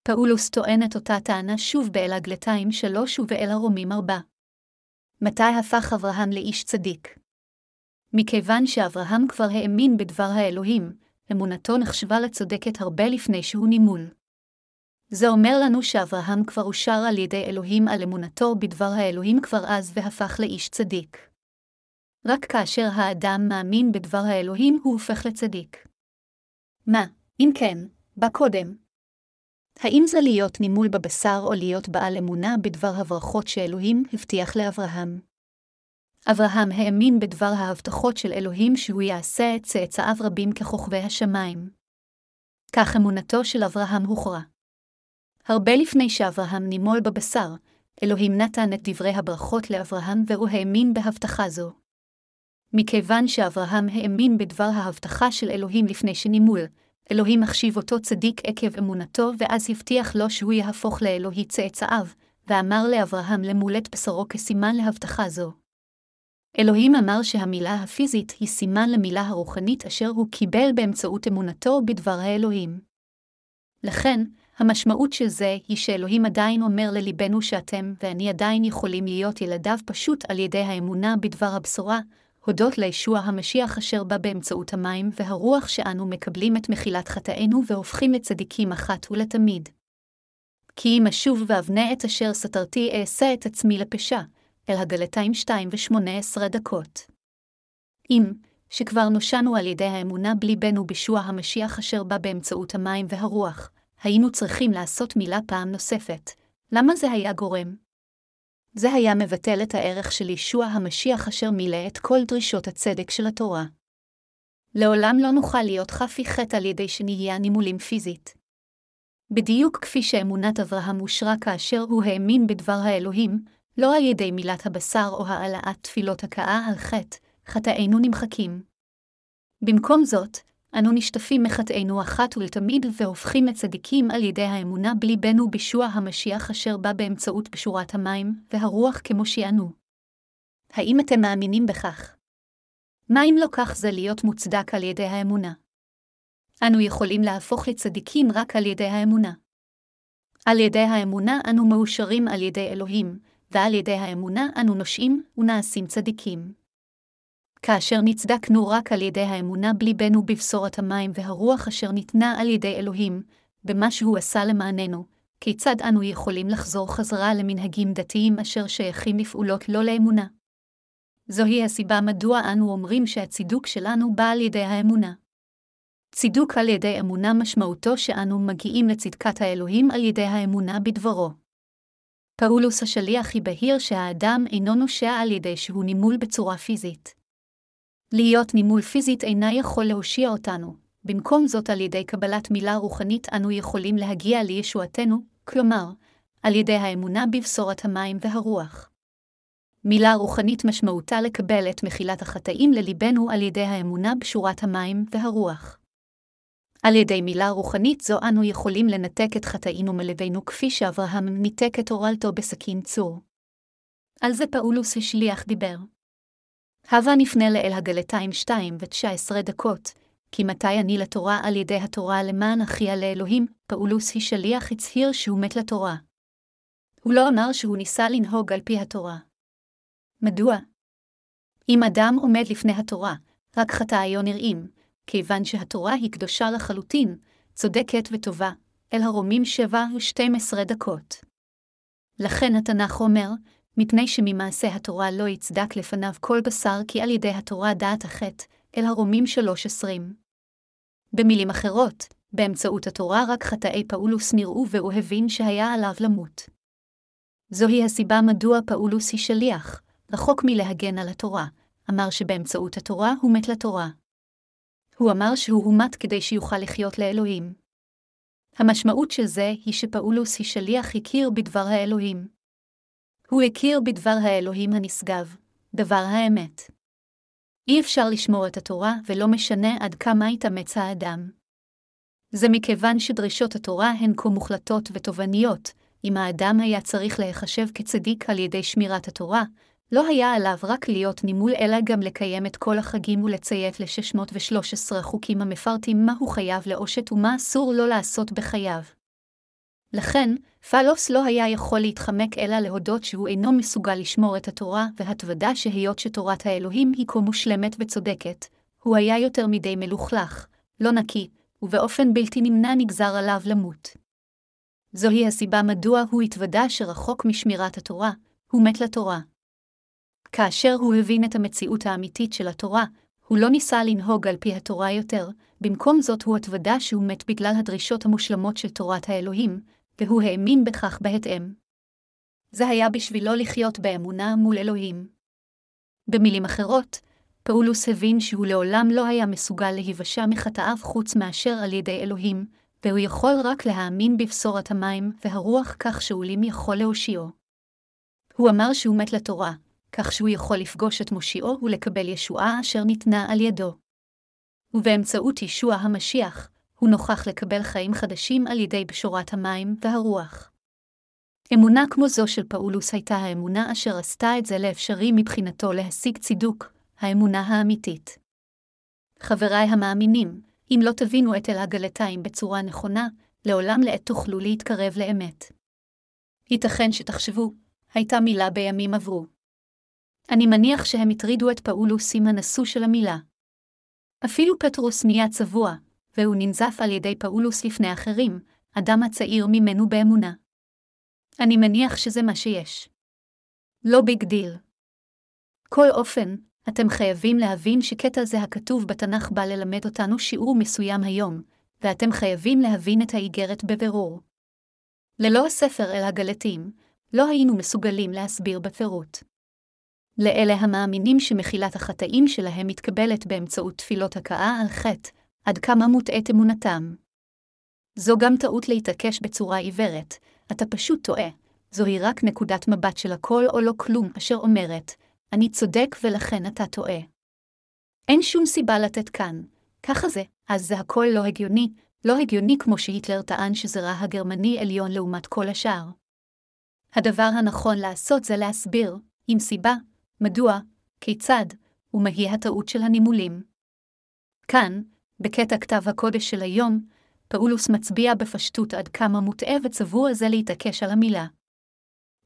פאולוס טוען את אותה טענה שוב באל הגלתיים שלוש ובאל הרומים ארבע. מתי הפך אברהם לאיש צדיק? מכיוון שאברהם כבר האמין בדבר האלוהים, אמונתו נחשבה לצודקת הרבה לפני שהוא נימול. זה אומר לנו שאברהם כבר אושר על ידי אלוהים על אמונתו בדבר האלוהים כבר אז והפך לאיש צדיק. רק כאשר האדם מאמין בדבר האלוהים הוא הופך לצדיק. מה, אם כן, בא קודם? האם זה להיות נימול בבשר או להיות בעל אמונה בדבר הברכות שאלוהים הבטיח לאברהם? אברהם האמין בדבר ההבטחות של אלוהים שהוא יעשה את צאצאיו רבים ככוכבי השמיים. כך אמונתו של אברהם הוכרע. הרבה לפני שאברהם נימול בבשר, אלוהים נתן את דברי הברכות לאברהם והוא האמין בהבטחה זו. מכיוון שאברהם האמין בדבר ההבטחה של אלוהים לפני שנימול, אלוהים החשיב אותו צדיק עקב אמונתו, ואז הבטיח לו שהוא יהפוך לאלוהי צאצאיו, ואמר לאברהם למול את בשרו כסימן להבטחה זו. אלוהים אמר שהמילה הפיזית היא סימן למילה הרוחנית אשר הוא קיבל באמצעות אמונתו בדבר האלוהים. לכן, המשמעות של זה היא שאלוהים עדיין אומר לליבנו שאתם ואני עדיין יכולים להיות ילדיו פשוט על ידי האמונה בדבר הבשורה, הודות לישוע המשיח אשר בא באמצעות המים והרוח שאנו מקבלים את מחילת חטאינו והופכים לצדיקים אחת ולתמיד. כי אם אשוב ואבנה את אשר סתרתי אעשה את עצמי לפשע, אל הגלתיים 2 ו-18 דקות. אם, שכבר נושענו על ידי האמונה בליבנו בישוע המשיח אשר בא באמצעות המים והרוח, היינו צריכים לעשות מילה פעם נוספת. למה זה היה גורם? זה היה מבטל את הערך של ישוע המשיח אשר מילא את כל דרישות הצדק של התורה. לעולם לא נוכל להיות חפי חטא על ידי שנהיה נימולים פיזית. בדיוק כפי שאמונת אברהם אושרה כאשר הוא האמין בדבר האלוהים, לא על ידי מילת הבשר או העלאת תפילות הכאה על חטא, חטאינו נמחקים. במקום זאת, אנו נשטפים מחטאינו אחת ולתמיד והופכים לצדיקים על ידי האמונה בליבנו בישוע המשיח אשר בא באמצעות בשורת המים והרוח כמו שיענו. האם אתם מאמינים בכך? מה אם לא כך זה להיות מוצדק על ידי האמונה? אנו יכולים להפוך לצדיקים רק על ידי האמונה. על ידי האמונה אנו מאושרים על ידי אלוהים, ועל ידי האמונה אנו נושעים ונעשים צדיקים. כאשר נצדקנו רק על ידי האמונה בליבנו בבשורת המים והרוח אשר ניתנה על ידי אלוהים, במה שהוא עשה למעננו, כיצד אנו יכולים לחזור חזרה למנהגים דתיים אשר שייכים לפעולות לא לאמונה? זוהי הסיבה מדוע אנו אומרים שהצידוק שלנו בא על ידי האמונה. צידוק על ידי אמונה משמעותו שאנו מגיעים לצדקת האלוהים על ידי האמונה בדברו. פאולוס השליח הבהיר שהאדם אינו נושע על ידי שהוא נימול בצורה פיזית. להיות נימול פיזית אינה יכול להושיע אותנו, במקום זאת על ידי קבלת מילה רוחנית אנו יכולים להגיע לישועתנו, כלומר, על ידי האמונה בבשורת המים והרוח. מילה רוחנית משמעותה לקבל את מחילת החטאים לליבנו על ידי האמונה בשורת המים והרוח. על ידי מילה רוחנית זו אנו יכולים לנתק את חטאינו מלבנו כפי שאברהם ניתק את אורלתו בסכין צור. על זה פאולוס השליח דיבר. הווה נפנה לאל הגלתיים 2 ו-19 דקות, כי מתי אני לתורה על ידי התורה למען אחיה לאלוהים, פאולוס השליח הצהיר שהוא מת לתורה. הוא לא אמר שהוא ניסה לנהוג על פי התורה. מדוע? אם אדם עומד לפני התורה, רק חטאיו נראים, כיוון שהתורה היא קדושה לחלוטין, צודקת וטובה, אל הרומים שבע ושתים עשרה דקות. לכן התנ"ך אומר, מפני שממעשה התורה לא יצדק לפניו כל בשר כי על ידי התורה דעת החטא, אל הרומים שלוש עשרים. במילים אחרות, באמצעות התורה רק חטאי פאולוס נראו והוא הבין שהיה עליו למות. זוהי הסיבה מדוע פאולוס היא שליח, רחוק מלהגן על התורה, אמר שבאמצעות התורה הוא מת לתורה. הוא אמר שהוא הומת כדי שיוכל לחיות לאלוהים. המשמעות של זה היא שפאולוס היא שליח הכיר בדבר האלוהים. הוא הכיר בדבר האלוהים הנשגב, דבר האמת. אי אפשר לשמור את התורה, ולא משנה עד כמה יתאמץ האדם. זה מכיוון שדרישות התורה הן כה מוחלטות ותובעניות, אם האדם היה צריך להיחשב כצדיק על ידי שמירת התורה, לא היה עליו רק להיות נימול אלא גם לקיים את כל החגים ולציית ל-613 חוקים המפרטים מה הוא חייב לעושת ומה אסור לו לעשות בחייו. לכן, פלוס לא היה יכול להתחמק אלא להודות שהוא אינו מסוגל לשמור את התורה, והתוודה שהיות שתורת האלוהים היא כה מושלמת וצודקת, הוא היה יותר מדי מלוכלך, לא נקי, ובאופן בלתי נמנע נגזר עליו למות. זוהי הסיבה מדוע הוא התוודה שרחוק משמירת התורה, הוא מת לתורה. כאשר הוא הבין את המציאות האמיתית של התורה, הוא לא ניסה לנהוג על פי התורה יותר, במקום זאת הוא התוודה שהוא מת בגלל הדרישות המושלמות של תורת האלוהים, והוא האמין בכך בהתאם. זה היה בשבילו לחיות באמונה מול אלוהים. במילים אחרות, פאולוס הבין שהוא לעולם לא היה מסוגל להיוושע מחטאיו חוץ מאשר על ידי אלוהים, והוא יכול רק להאמין בבשורת המים והרוח כך שאולים יכול להושיעו. הוא אמר שהוא מת לתורה, כך שהוא יכול לפגוש את מושיעו ולקבל ישועה אשר ניתנה על ידו. ובאמצעות ישוע המשיח, הוא נוכח לקבל חיים חדשים על ידי בשורת המים והרוח. אמונה כמו זו של פאולוס הייתה האמונה אשר עשתה את זה לאפשרי מבחינתו להשיג צידוק, האמונה האמיתית. חבריי המאמינים, אם לא תבינו את אל הגלתיים בצורה נכונה, לעולם לעת תוכלו להתקרב לאמת. ייתכן שתחשבו, הייתה מילה בימים עברו. אני מניח שהם הטרידו את פאולוס עם הנושא של המילה. אפילו פטרוס נהיה צבוע, והוא ננזף על ידי פאולוס לפני אחרים, אדם הצעיר ממנו באמונה. אני מניח שזה מה שיש. לא big deal. כל אופן, אתם חייבים להבין שקטע זה הכתוב בתנ"ך בא ללמד אותנו שיעור מסוים היום, ואתם חייבים להבין את האיגרת בבירור. ללא הספר אל הגלטים, לא היינו מסוגלים להסביר בפירוט. לאלה המאמינים שמחילת החטאים שלהם מתקבלת באמצעות תפילות הכאה על חטא, עד כמה מוטעית אמונתם. זו גם טעות להתעקש בצורה עיוורת, אתה פשוט טועה, זוהי רק נקודת מבט של הכל או לא כלום אשר אומרת, אני צודק ולכן אתה טועה. אין שום סיבה לתת כאן, ככה זה, אז זה הכל לא הגיוני, לא הגיוני כמו שהיטלר טען שזרע הגרמני עליון לעומת כל השאר. הדבר הנכון לעשות זה להסביר, עם סיבה, מדוע, כיצד, ומהי הטעות של הנימולים. כאן, בקטע כתב הקודש של היום, פאולוס מצביע בפשטות עד כמה מוטעה וצבוע זה להתעקש על המילה.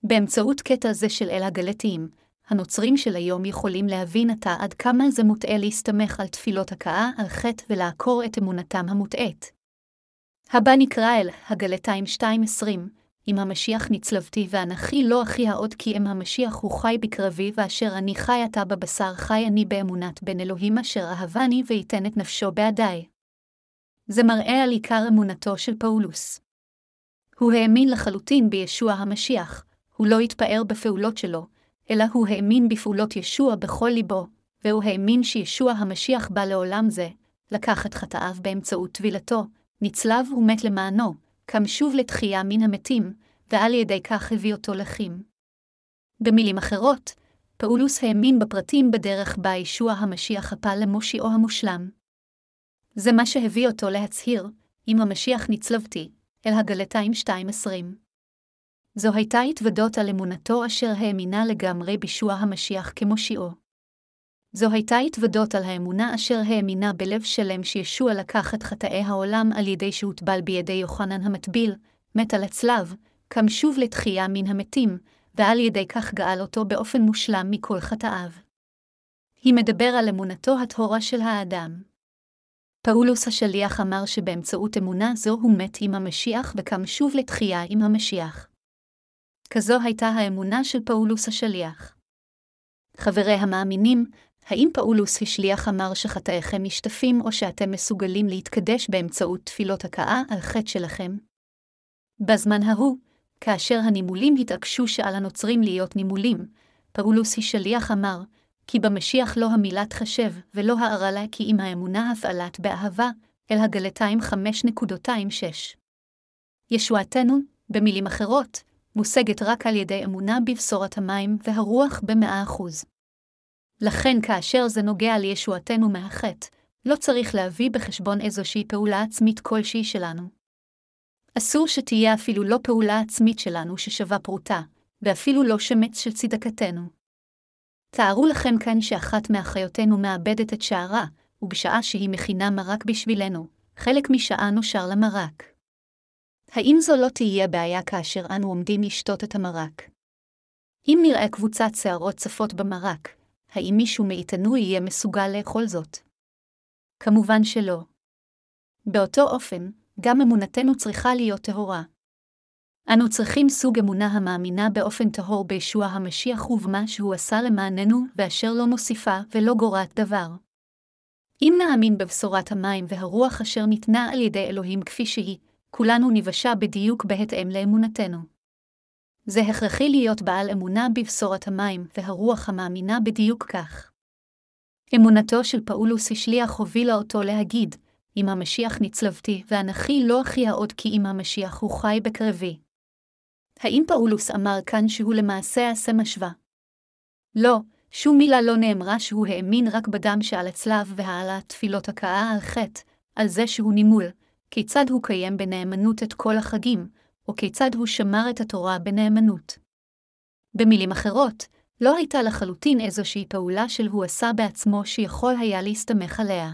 באמצעות קטע זה של אל הגלתיים, הנוצרים של היום יכולים להבין עתה עד כמה זה מוטעה להסתמך על תפילות הכאה, על חטא ולעקור את אמונתם המוטעית. הבא נקרא אל הגלתיים 2.20, אם המשיח נצלבתי ואנכי לא אחי העוד כי אם המשיח הוא חי בקרבי ואשר אני חי עתה בבשר חי אני באמונת בן אלוהים אשר אהבני וייתן את נפשו בעדי. זה מראה על עיקר אמונתו של פאולוס. הוא האמין לחלוטין בישוע המשיח, הוא לא התפאר בפעולות שלו, אלא הוא האמין בפעולות ישוע בכל ליבו, והוא האמין שישוע המשיח בא לעולם זה, לקח את חטאיו באמצעות טבילתו, נצלב ומת למענו, קם שוב לתחייה מן המתים, ועל ידי כך הביא אותו לחים. במילים אחרות, פאולוס האמין בפרטים בדרך בה ישוע המשיח הפל למושיעו המושלם. זה מה שהביא אותו להצהיר, אם המשיח נצלבתי, אל הגלתיים 2.20. זו הייתה התוודות על אמונתו אשר האמינה לגמרי בישוע המשיח כמושיעו. זו הייתה התוודות על האמונה אשר האמינה בלב שלם שישוע לקח את חטאי העולם על ידי שהוטבל בידי יוחנן המטביל, מת על הצלב, קם שוב לתחייה מן המתים, ועל ידי כך גאל אותו באופן מושלם מכל חטאיו. היא מדבר על אמונתו הטהורה של האדם. פאולוס השליח אמר שבאמצעות אמונה זו הוא מת עם המשיח וקם שוב לתחייה עם המשיח. כזו הייתה האמונה של פאולוס השליח. חברי המאמינים, האם פאולוס השליח אמר שחטאיכם משתפים או שאתם מסוגלים להתקדש באמצעות תפילות הכאה על חטא שלכם? בזמן ההוא, כאשר הנימולים התעקשו שעל הנוצרים להיות נימולים, פאולוס השליח אמר, כי במשיח לא המילה תחשב, ולא הארלה כי אם האמונה הפעלת באהבה, אל הגלתיים 5.26. ישועתנו, במילים אחרות, מושגת רק על ידי אמונה בבשורת המים והרוח במאה אחוז. לכן כאשר זה נוגע לישועתנו מהחטא, לא צריך להביא בחשבון איזושהי פעולה עצמית כלשהי שלנו. אסור שתהיה אפילו לא פעולה עצמית שלנו ששווה פרוטה, ואפילו לא שמץ של צדקתנו. תארו לכם כאן שאחת מאחיותינו מאבדת את שערה, ובשעה שהיא מכינה מרק בשבילנו, חלק משעה נושר למרק. האם זו לא תהיה בעיה כאשר אנו עומדים לשתות את המרק? אם נראה קבוצת שערות צפות במרק, האם מישהו מאיתנו יהיה מסוגל לאכול זאת? כמובן שלא. באותו אופן, גם אמונתנו צריכה להיות טהורה. אנו צריכים סוג אמונה המאמינה באופן טהור בישוע המשיח ובמה שהוא עשה למעננו, ואשר לא מוסיפה ולא גורעת דבר. אם נאמין בבשורת המים והרוח אשר ניתנה על ידי אלוהים כפי שהיא, כולנו ניוושע בדיוק בהתאם לאמונתנו. זה הכרחי להיות בעל אמונה בבשורת המים והרוח המאמינה בדיוק כך. אמונתו של פאולוס השליח הובילה אותו להגיד, אם המשיח נצלבתי, ואנכי לא אחיה עוד כי אם המשיח הוא חי בקרבי. האם פאולוס אמר כאן שהוא למעשה עשה משווה? לא, שום מילה לא נאמרה שהוא האמין רק בדם שעל הצלב והעלת תפילות הכאה על חטא, על זה שהוא נימול, כיצד הוא קיים בנאמנות את כל החגים, או כיצד הוא שמר את התורה בנאמנות. במילים אחרות, לא הייתה לחלוטין איזושהי פעולה של הוא עשה בעצמו שיכול היה להסתמך עליה.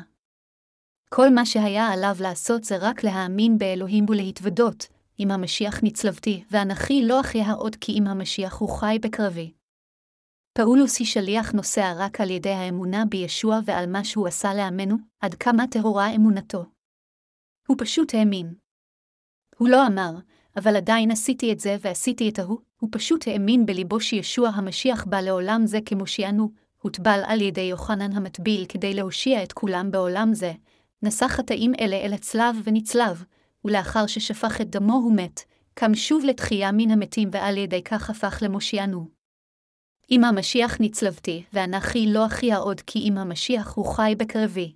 כל מה שהיה עליו לעשות זה רק להאמין באלוהים ולהתוודות, אם המשיח נצלבתי, ואנכי לא אחיה עוד כי אם המשיח הוא חי בקרבי. פאולוס היא שליח נוסע רק על ידי האמונה בישוע ועל מה שהוא עשה לעמנו, עד כמה טהורה אמונתו. הוא פשוט האמין. הוא לא אמר, אבל עדיין עשיתי את זה ועשיתי את ההוא, הוא פשוט האמין בליבו שישוע המשיח בא לעולם זה כמושיענו, הוטבל על ידי יוחנן המטביל כדי להושיע את כולם בעולם זה, נשא חטאים אלה אל הצלב ונצלב, ולאחר ששפך את דמו הוא מת, קם שוב לתחייה מן המתים ועל ידי כך הפך למושיענו. אם המשיח נצלבתי, ואנכי לא אחיה עוד כי אם המשיח הוא חי בקרבי.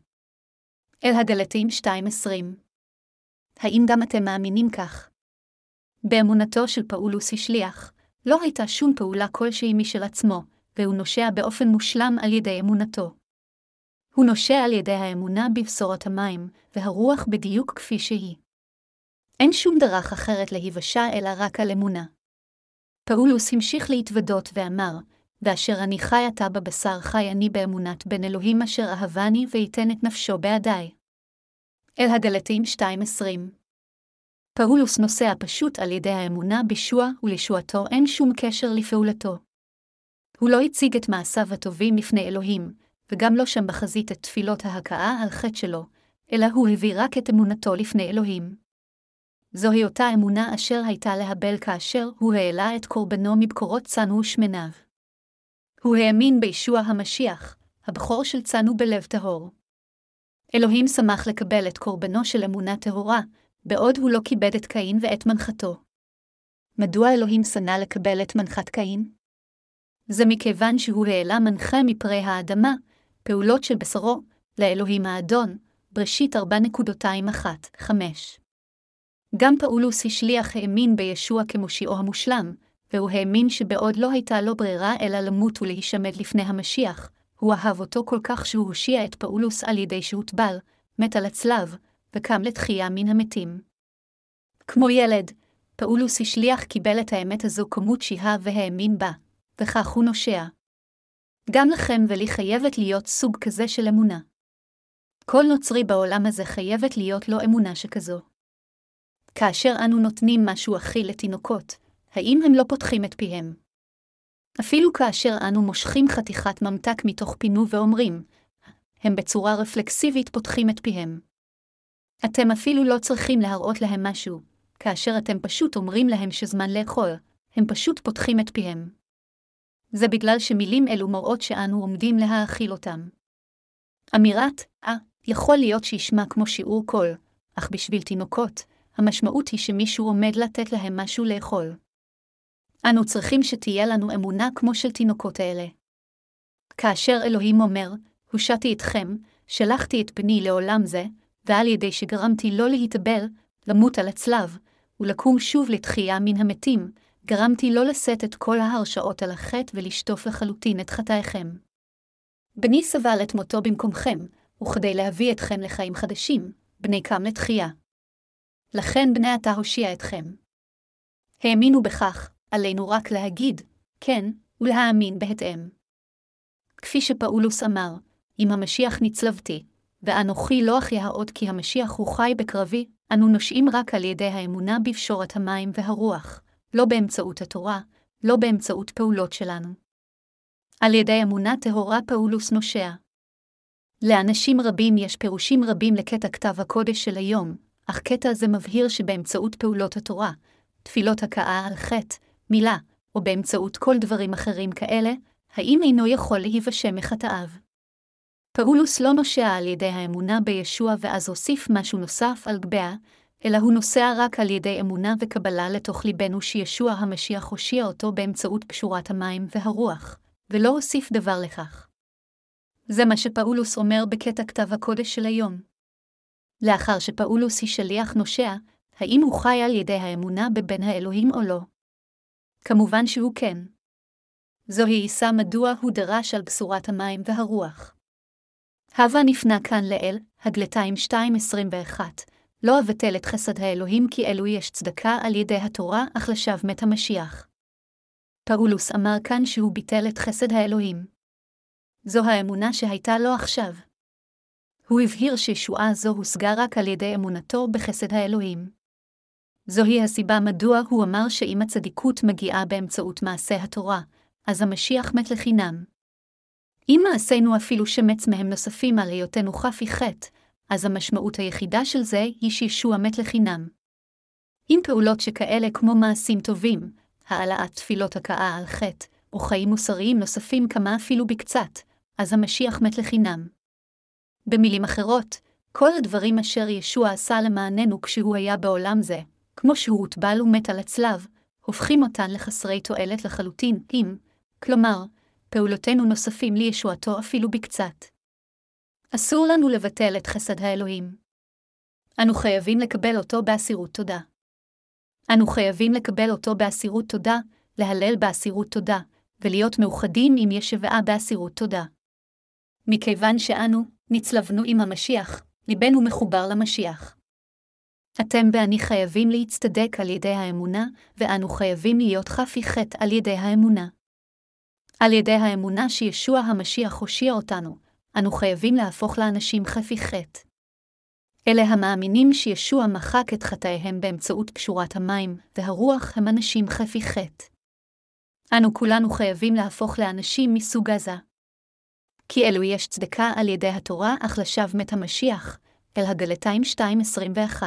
אל הגלתים 2.20 האם גם אתם מאמינים כך? באמונתו של פאולוס השליח, לא הייתה שום פעולה כלשהי משל עצמו, והוא נושע באופן מושלם על ידי אמונתו. הוא נושע על ידי האמונה בבשורת המים, והרוח בדיוק כפי שהיא. אין שום דרך אחרת להיוושע אלא רק על אמונה. פאולוס המשיך להתוודות ואמר, ואשר אני חי עתה בבשר חי אני באמונת בן אלוהים אשר אהבני וייתן את נפשו בעדיי. אל הגלתים 2.20 פאולוס נוסע פשוט על ידי האמונה בישוע ולישועתו אין שום קשר לפעולתו. הוא לא הציג את מעשיו הטובים לפני אלוהים, וגם לא שם בחזית את תפילות ההכאה על חטא שלו, אלא הוא הביא רק את אמונתו לפני אלוהים. זוהי אותה אמונה אשר הייתה להבל כאשר הוא העלה את קורבנו מבקורות צנו ושמניו. הוא האמין בישוע המשיח, הבכור של צנו בלב טהור. אלוהים שמח לקבל את קורבנו של אמונה טהורה, בעוד הוא לא כיבד את קין ואת מנחתו. מדוע אלוהים שנא לקבל את מנחת קין? זה מכיוון שהוא העלה מנחה מפרי האדמה, פעולות של בשרו, לאלוהים האדון, בראשית 4.21-5. גם פאולוס השליח האמין בישוע כמושיעו המושלם, והוא האמין שבעוד לא הייתה לו ברירה אלא למות ולהישמד לפני המשיח, הוא אהב אותו כל כך שהוא הושיע את פאולוס על ידי שהוטבל, מת על הצלב, וקם לתחייה מן המתים. כמו ילד, פאולוס השליח קיבל את האמת הזו כמות שיהה והאמין בה, וכך הוא נושע. גם לכם ולי חייבת להיות סוג כזה של אמונה. כל נוצרי בעולם הזה חייבת להיות לו אמונה שכזו. כאשר אנו נותנים משהו אכיל לתינוקות, האם הם לא פותחים את פיהם? אפילו כאשר אנו מושכים חתיכת ממתק מתוך פינו ואומרים, הם בצורה רפלקסיבית פותחים את פיהם. אתם אפילו לא צריכים להראות להם משהו, כאשר אתם פשוט אומרים להם שזמן לאכול, הם פשוט פותחים את פיהם. זה בגלל שמילים אלו מראות שאנו עומדים להאכיל אותם. אמירת, אה, יכול להיות שישמע כמו שיעור קול, אך בשביל תינוקות, המשמעות היא שמישהו עומד לתת להם משהו לאכול. אנו צריכים שתהיה לנו אמונה כמו של תינוקות האלה. כאשר אלוהים אומר, הושעתי אתכם, שלחתי את בני לעולם זה, ועל ידי שגרמתי לא להתאבל, למות על הצלב, ולקום שוב לתחייה מן המתים, גרמתי לא לשאת את כל ההרשאות על החטא ולשטוף לחלוטין את חטאיכם. בני סבל את מותו במקומכם, וכדי להביא אתכם לחיים חדשים, בני קם לתחייה. לכן בני עתה הושיע אתכם. האמינו בכך, עלינו רק להגיד, כן, ולהאמין בהתאם. כפי שפאולוס אמר, אם המשיח נצלבתי, ואנוכי לא אחיה עוד כי המשיח הוא חי בקרבי, אנו נושעים רק על ידי האמונה בפשורת המים והרוח, לא באמצעות התורה, לא באמצעות פעולות שלנו. על ידי אמונה טהורה פאולוס נושע. לאנשים רבים יש פירושים רבים לקטע כתב הקודש של היום, אך קטע זה מבהיר שבאמצעות פעולות התורה, תפילות הכאה על חטא, מילה, או באמצעות כל דברים אחרים כאלה, האם אינו יכול להיוושע מחטאיו? פאולוס לא נושע על ידי האמונה בישוע ואז הוסיף משהו נוסף על גביה, אלא הוא נוסע רק על ידי אמונה וקבלה לתוך ליבנו שישוע המשיח הושיע אותו באמצעות קשורת המים והרוח, ולא הוסיף דבר לכך. זה מה שפאולוס אומר בקטע כתב הקודש של היום. לאחר שפאולוס היא שליח נושע, האם הוא חי על ידי האמונה בבן האלוהים או לא? כמובן שהוא כן. זוהי עיסה מדוע הוא דרש על בשורת המים והרוח. הווה נפנה כאן לאל, הגלתיים 2.21, לא אבטל את חסד האלוהים כי אלו יש צדקה על ידי התורה, אך לשווא מת המשיח. פאולוס אמר כאן שהוא ביטל את חסד האלוהים. זו האמונה שהייתה לו עכשיו. הוא הבהיר שישועה זו הושגה רק על ידי אמונתו בחסד האלוהים. זוהי הסיבה מדוע הוא אמר שאם הצדיקות מגיעה באמצעות מעשה התורה, אז המשיח מת לחינם. אם מעשינו אפילו שמץ מהם נוספים על היותנו חפי חטא, אז המשמעות היחידה של זה היא שישוע מת לחינם. אם פעולות שכאלה כמו מעשים טובים, העלאת תפילות הכאה על חטא, או חיים מוסריים נוספים כמה אפילו בקצת, אז המשיח מת לחינם. במילים אחרות, כל הדברים אשר ישוע עשה למעננו כשהוא היה בעולם זה, כמו שהוא הוטבל ומת על הצלב, הופכים אותן לחסרי תועלת לחלוטין, אם, כלומר, פעולותינו נוספים לישועתו אפילו בקצת. אסור לנו לבטל את חסד האלוהים. אנו חייבים לקבל אותו באסירות תודה. אנו חייבים לקבל אותו באסירות תודה, להלל באסירות תודה, ולהיות מאוחדים עם ישבעה באסירות תודה. מכיוון שאנו נצלבנו עם המשיח, ליבנו מחובר למשיח. אתם ואני חייבים להצטדק על ידי האמונה, ואנו חייבים להיות חפי חטא על ידי האמונה. על ידי האמונה שישוע המשיח הושיע אותנו, אנו חייבים להפוך לאנשים חפי חטא. אלה המאמינים שישוע מחק את חטאיהם באמצעות קשורת המים, והרוח הם אנשים חפי חטא. אנו כולנו חייבים להפוך לאנשים מסוג עזה. כי אלו יש צדקה על ידי התורה, אך לשווא מת המשיח, אל הגלתיים 2.21.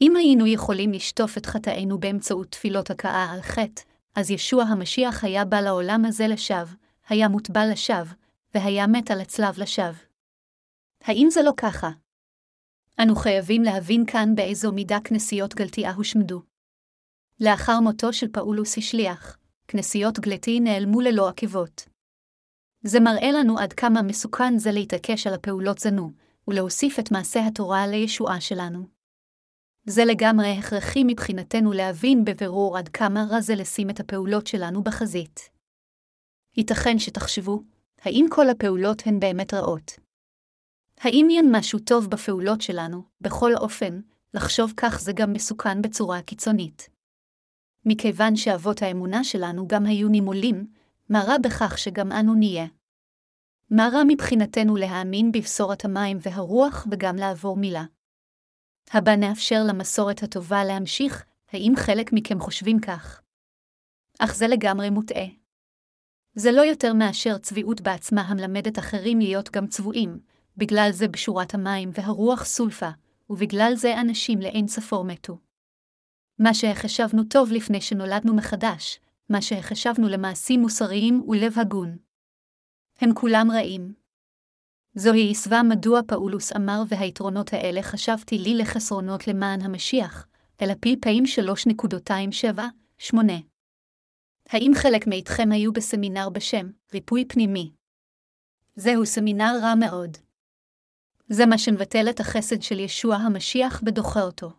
אם היינו יכולים לשטוף את חטאינו באמצעות תפילות הכאה על חטא, אז ישוע המשיח היה בא לעולם הזה לשווא, היה מוטבל לשווא, והיה מת על הצלב לשווא. האם זה לא ככה? אנו חייבים להבין כאן באיזו מידה כנסיות גלתיה הושמדו. לאחר מותו של פאולוס השליח, כנסיות גלתי נעלמו ללא עקבות. זה מראה לנו עד כמה מסוכן זה להתעקש על הפעולות זנו, ולהוסיף את מעשה התורה לישועה שלנו. זה לגמרי הכרחי מבחינתנו להבין בבירור עד כמה רע זה לשים את הפעולות שלנו בחזית. ייתכן שתחשבו, האם כל הפעולות הן באמת רעות? האם אין משהו טוב בפעולות שלנו, בכל אופן, לחשוב כך זה גם מסוכן בצורה קיצונית. מכיוון שאבות האמונה שלנו גם היו נימולים, מה רע בכך שגם אנו נהיה? מה רע מבחינתנו להאמין בבשורת המים והרוח וגם לעבור מילה? הבא נאפשר למסורת הטובה להמשיך, האם חלק מכם חושבים כך? אך זה לגמרי מוטעה. זה לא יותר מאשר צביעות בעצמה המלמדת אחרים להיות גם צבועים, בגלל זה בשורת המים והרוח סולפה, ובגלל זה אנשים לאין ספור מתו. מה שהחשבנו טוב לפני שנולדנו מחדש, מה שהחשבנו למעשים מוסריים ולב הגון. הם כולם רעים. זוהי עשווה מדוע פאולוס אמר והיתרונות האלה חשבתי לי לחסרונות למען המשיח, אלא פי פעים 3.27-8. האם חלק מאיתכם היו בסמינר בשם ריפוי פנימי? זהו סמינר רע מאוד. זה מה שמבטל את החסד של ישוע המשיח ודוחה אותו.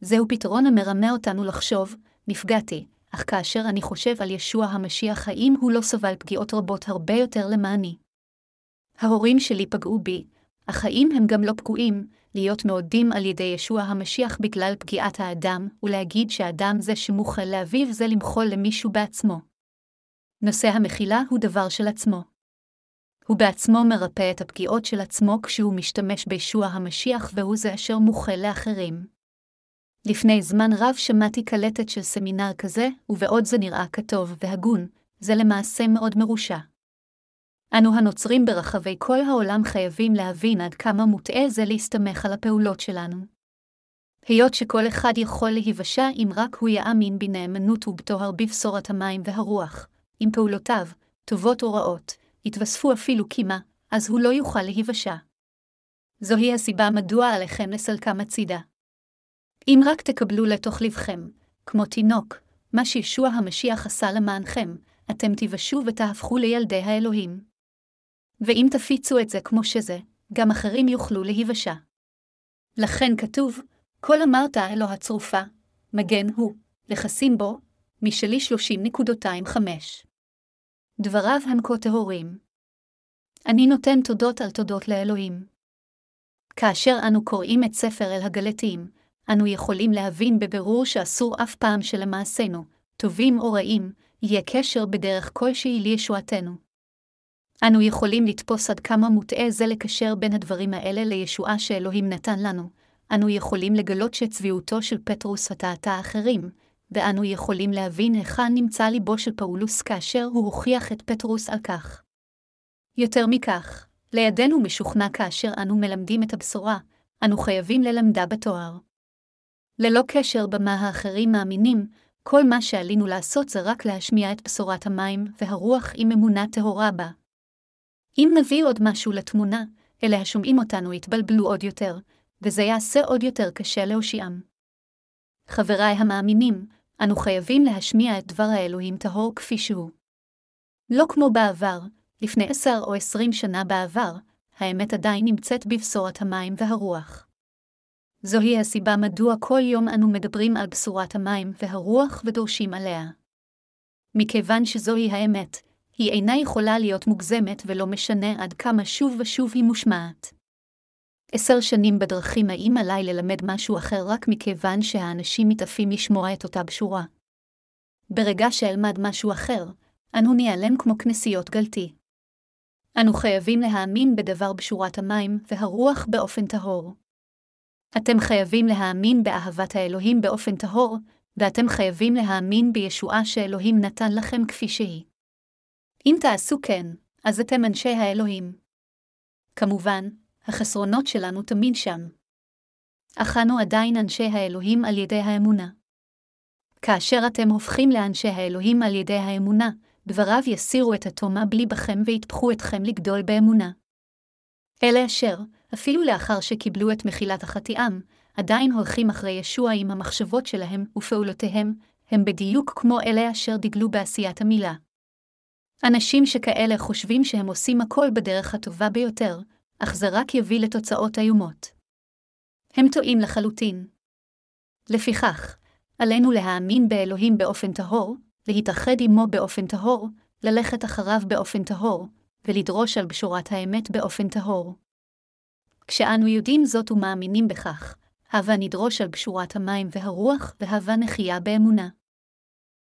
זהו פתרון המרמה אותנו לחשוב, נפגעתי, אך כאשר אני חושב על ישוע המשיח, האם הוא לא סבל פגיעות רבות הרבה יותר למעני? ההורים שלי פגעו בי, אך האם הם גם לא פגועים, להיות מעודים על ידי ישוע המשיח בגלל פגיעת האדם, ולהגיד שהאדם זה שמוכל לאביו זה למחול למישהו בעצמו. נושא המחילה הוא דבר של עצמו. הוא בעצמו מרפא את הפגיעות של עצמו כשהוא משתמש בישוע המשיח והוא זה אשר מוכל לאחרים. לפני זמן רב שמעתי קלטת של סמינר כזה, ובעוד זה נראה כטוב והגון, זה למעשה מאוד מרושע. אנו הנוצרים ברחבי כל העולם חייבים להבין עד כמה מוטעה זה להסתמך על הפעולות שלנו. היות שכל אחד יכול להיוושע אם רק הוא יאמין בנאמנות ובטוהר בבשורת המים והרוח, אם פעולותיו, טובות או רעות, יתווספו אפילו קימה, אז הוא לא יוכל להיוושע. זוהי הסיבה מדוע עליכם לסלקם הצידה. אם רק תקבלו לתוך לבכם, כמו תינוק, מה שישוע המשיח עשה למענכם, אתם תיוושעו ותהפכו לילדי האלוהים. ואם תפיצו את זה כמו שזה, גם אחרים יוכלו להיוושע. לכן כתוב, כל אמרת אלו הצרופה, מגן הוא, לכסים בו, משלי 30.25. דבריו הם כה טהורים. אני נותן תודות על תודות לאלוהים. כאשר אנו קוראים את ספר אל הגלתיים, אנו יכולים להבין בבירור שאסור אף פעם שלמעשינו, טובים או רעים, יהיה קשר בדרך כלשהי לישועתנו. אנו יכולים לתפוס עד כמה מוטעה זה לקשר בין הדברים האלה לישועה שאלוהים נתן לנו, אנו יכולים לגלות שצביעותו של פטרוס הטעתה אחרים, ואנו יכולים להבין היכן נמצא ליבו של פאולוס כאשר הוא הוכיח את פטרוס על כך. יותר מכך, לידינו משוכנע כאשר אנו מלמדים את הבשורה, אנו חייבים ללמדה בתואר. ללא קשר במה האחרים מאמינים, כל מה שעלינו לעשות זה רק להשמיע את בשורת המים והרוח עם אמונה טהורה בה. אם נביא עוד משהו לתמונה, אלה השומעים אותנו יתבלבלו עוד יותר, וזה יעשה עוד יותר קשה להושיעם. חבריי המאמינים, אנו חייבים להשמיע את דבר האלוהים טהור כפי שהוא. לא כמו בעבר, לפני עשר או עשרים שנה בעבר, האמת עדיין נמצאת בבשורת המים והרוח. זוהי הסיבה מדוע כל יום אנו מדברים על בשורת המים והרוח ודורשים עליה. מכיוון שזוהי האמת, היא אינה יכולה להיות מוגזמת ולא משנה עד כמה שוב ושוב היא מושמעת. עשר שנים בדרכים האם עליי ללמד משהו אחר רק מכיוון שהאנשים מתעפים לשמוע את אותה בשורה. ברגע שאלמד משהו אחר, אנו ניעלם כמו כנסיות גלתי. אנו חייבים להאמין בדבר בשורת המים והרוח באופן טהור. אתם חייבים להאמין באהבת האלוהים באופן טהור, ואתם חייבים להאמין בישועה שאלוהים נתן לכם כפי שהיא. אם תעשו כן, אז אתם אנשי האלוהים. כמובן, החסרונות שלנו תמיד שם. אך אנו עדיין אנשי האלוהים על ידי האמונה. כאשר אתם הופכים לאנשי האלוהים על ידי האמונה, דבריו יסירו את התומה בלי בכם ויטפחו אתכם לגדול באמונה. אלה אשר, אפילו לאחר שקיבלו את מחילת החטיאם, עדיין הולכים אחרי ישוע עם המחשבות שלהם ופעולותיהם, הם בדיוק כמו אלה אשר דגלו בעשיית המילה. אנשים שכאלה חושבים שהם עושים הכל בדרך הטובה ביותר, אך זה רק יביא לתוצאות איומות. הם טועים לחלוטין. לפיכך, עלינו להאמין באלוהים באופן טהור, להתאחד עמו באופן טהור, ללכת אחריו באופן טהור, ולדרוש על בשורת האמת באופן טהור. כשאנו יודעים זאת ומאמינים בכך, הווה נדרוש על בשורת המים והרוח, והווה נחייה באמונה.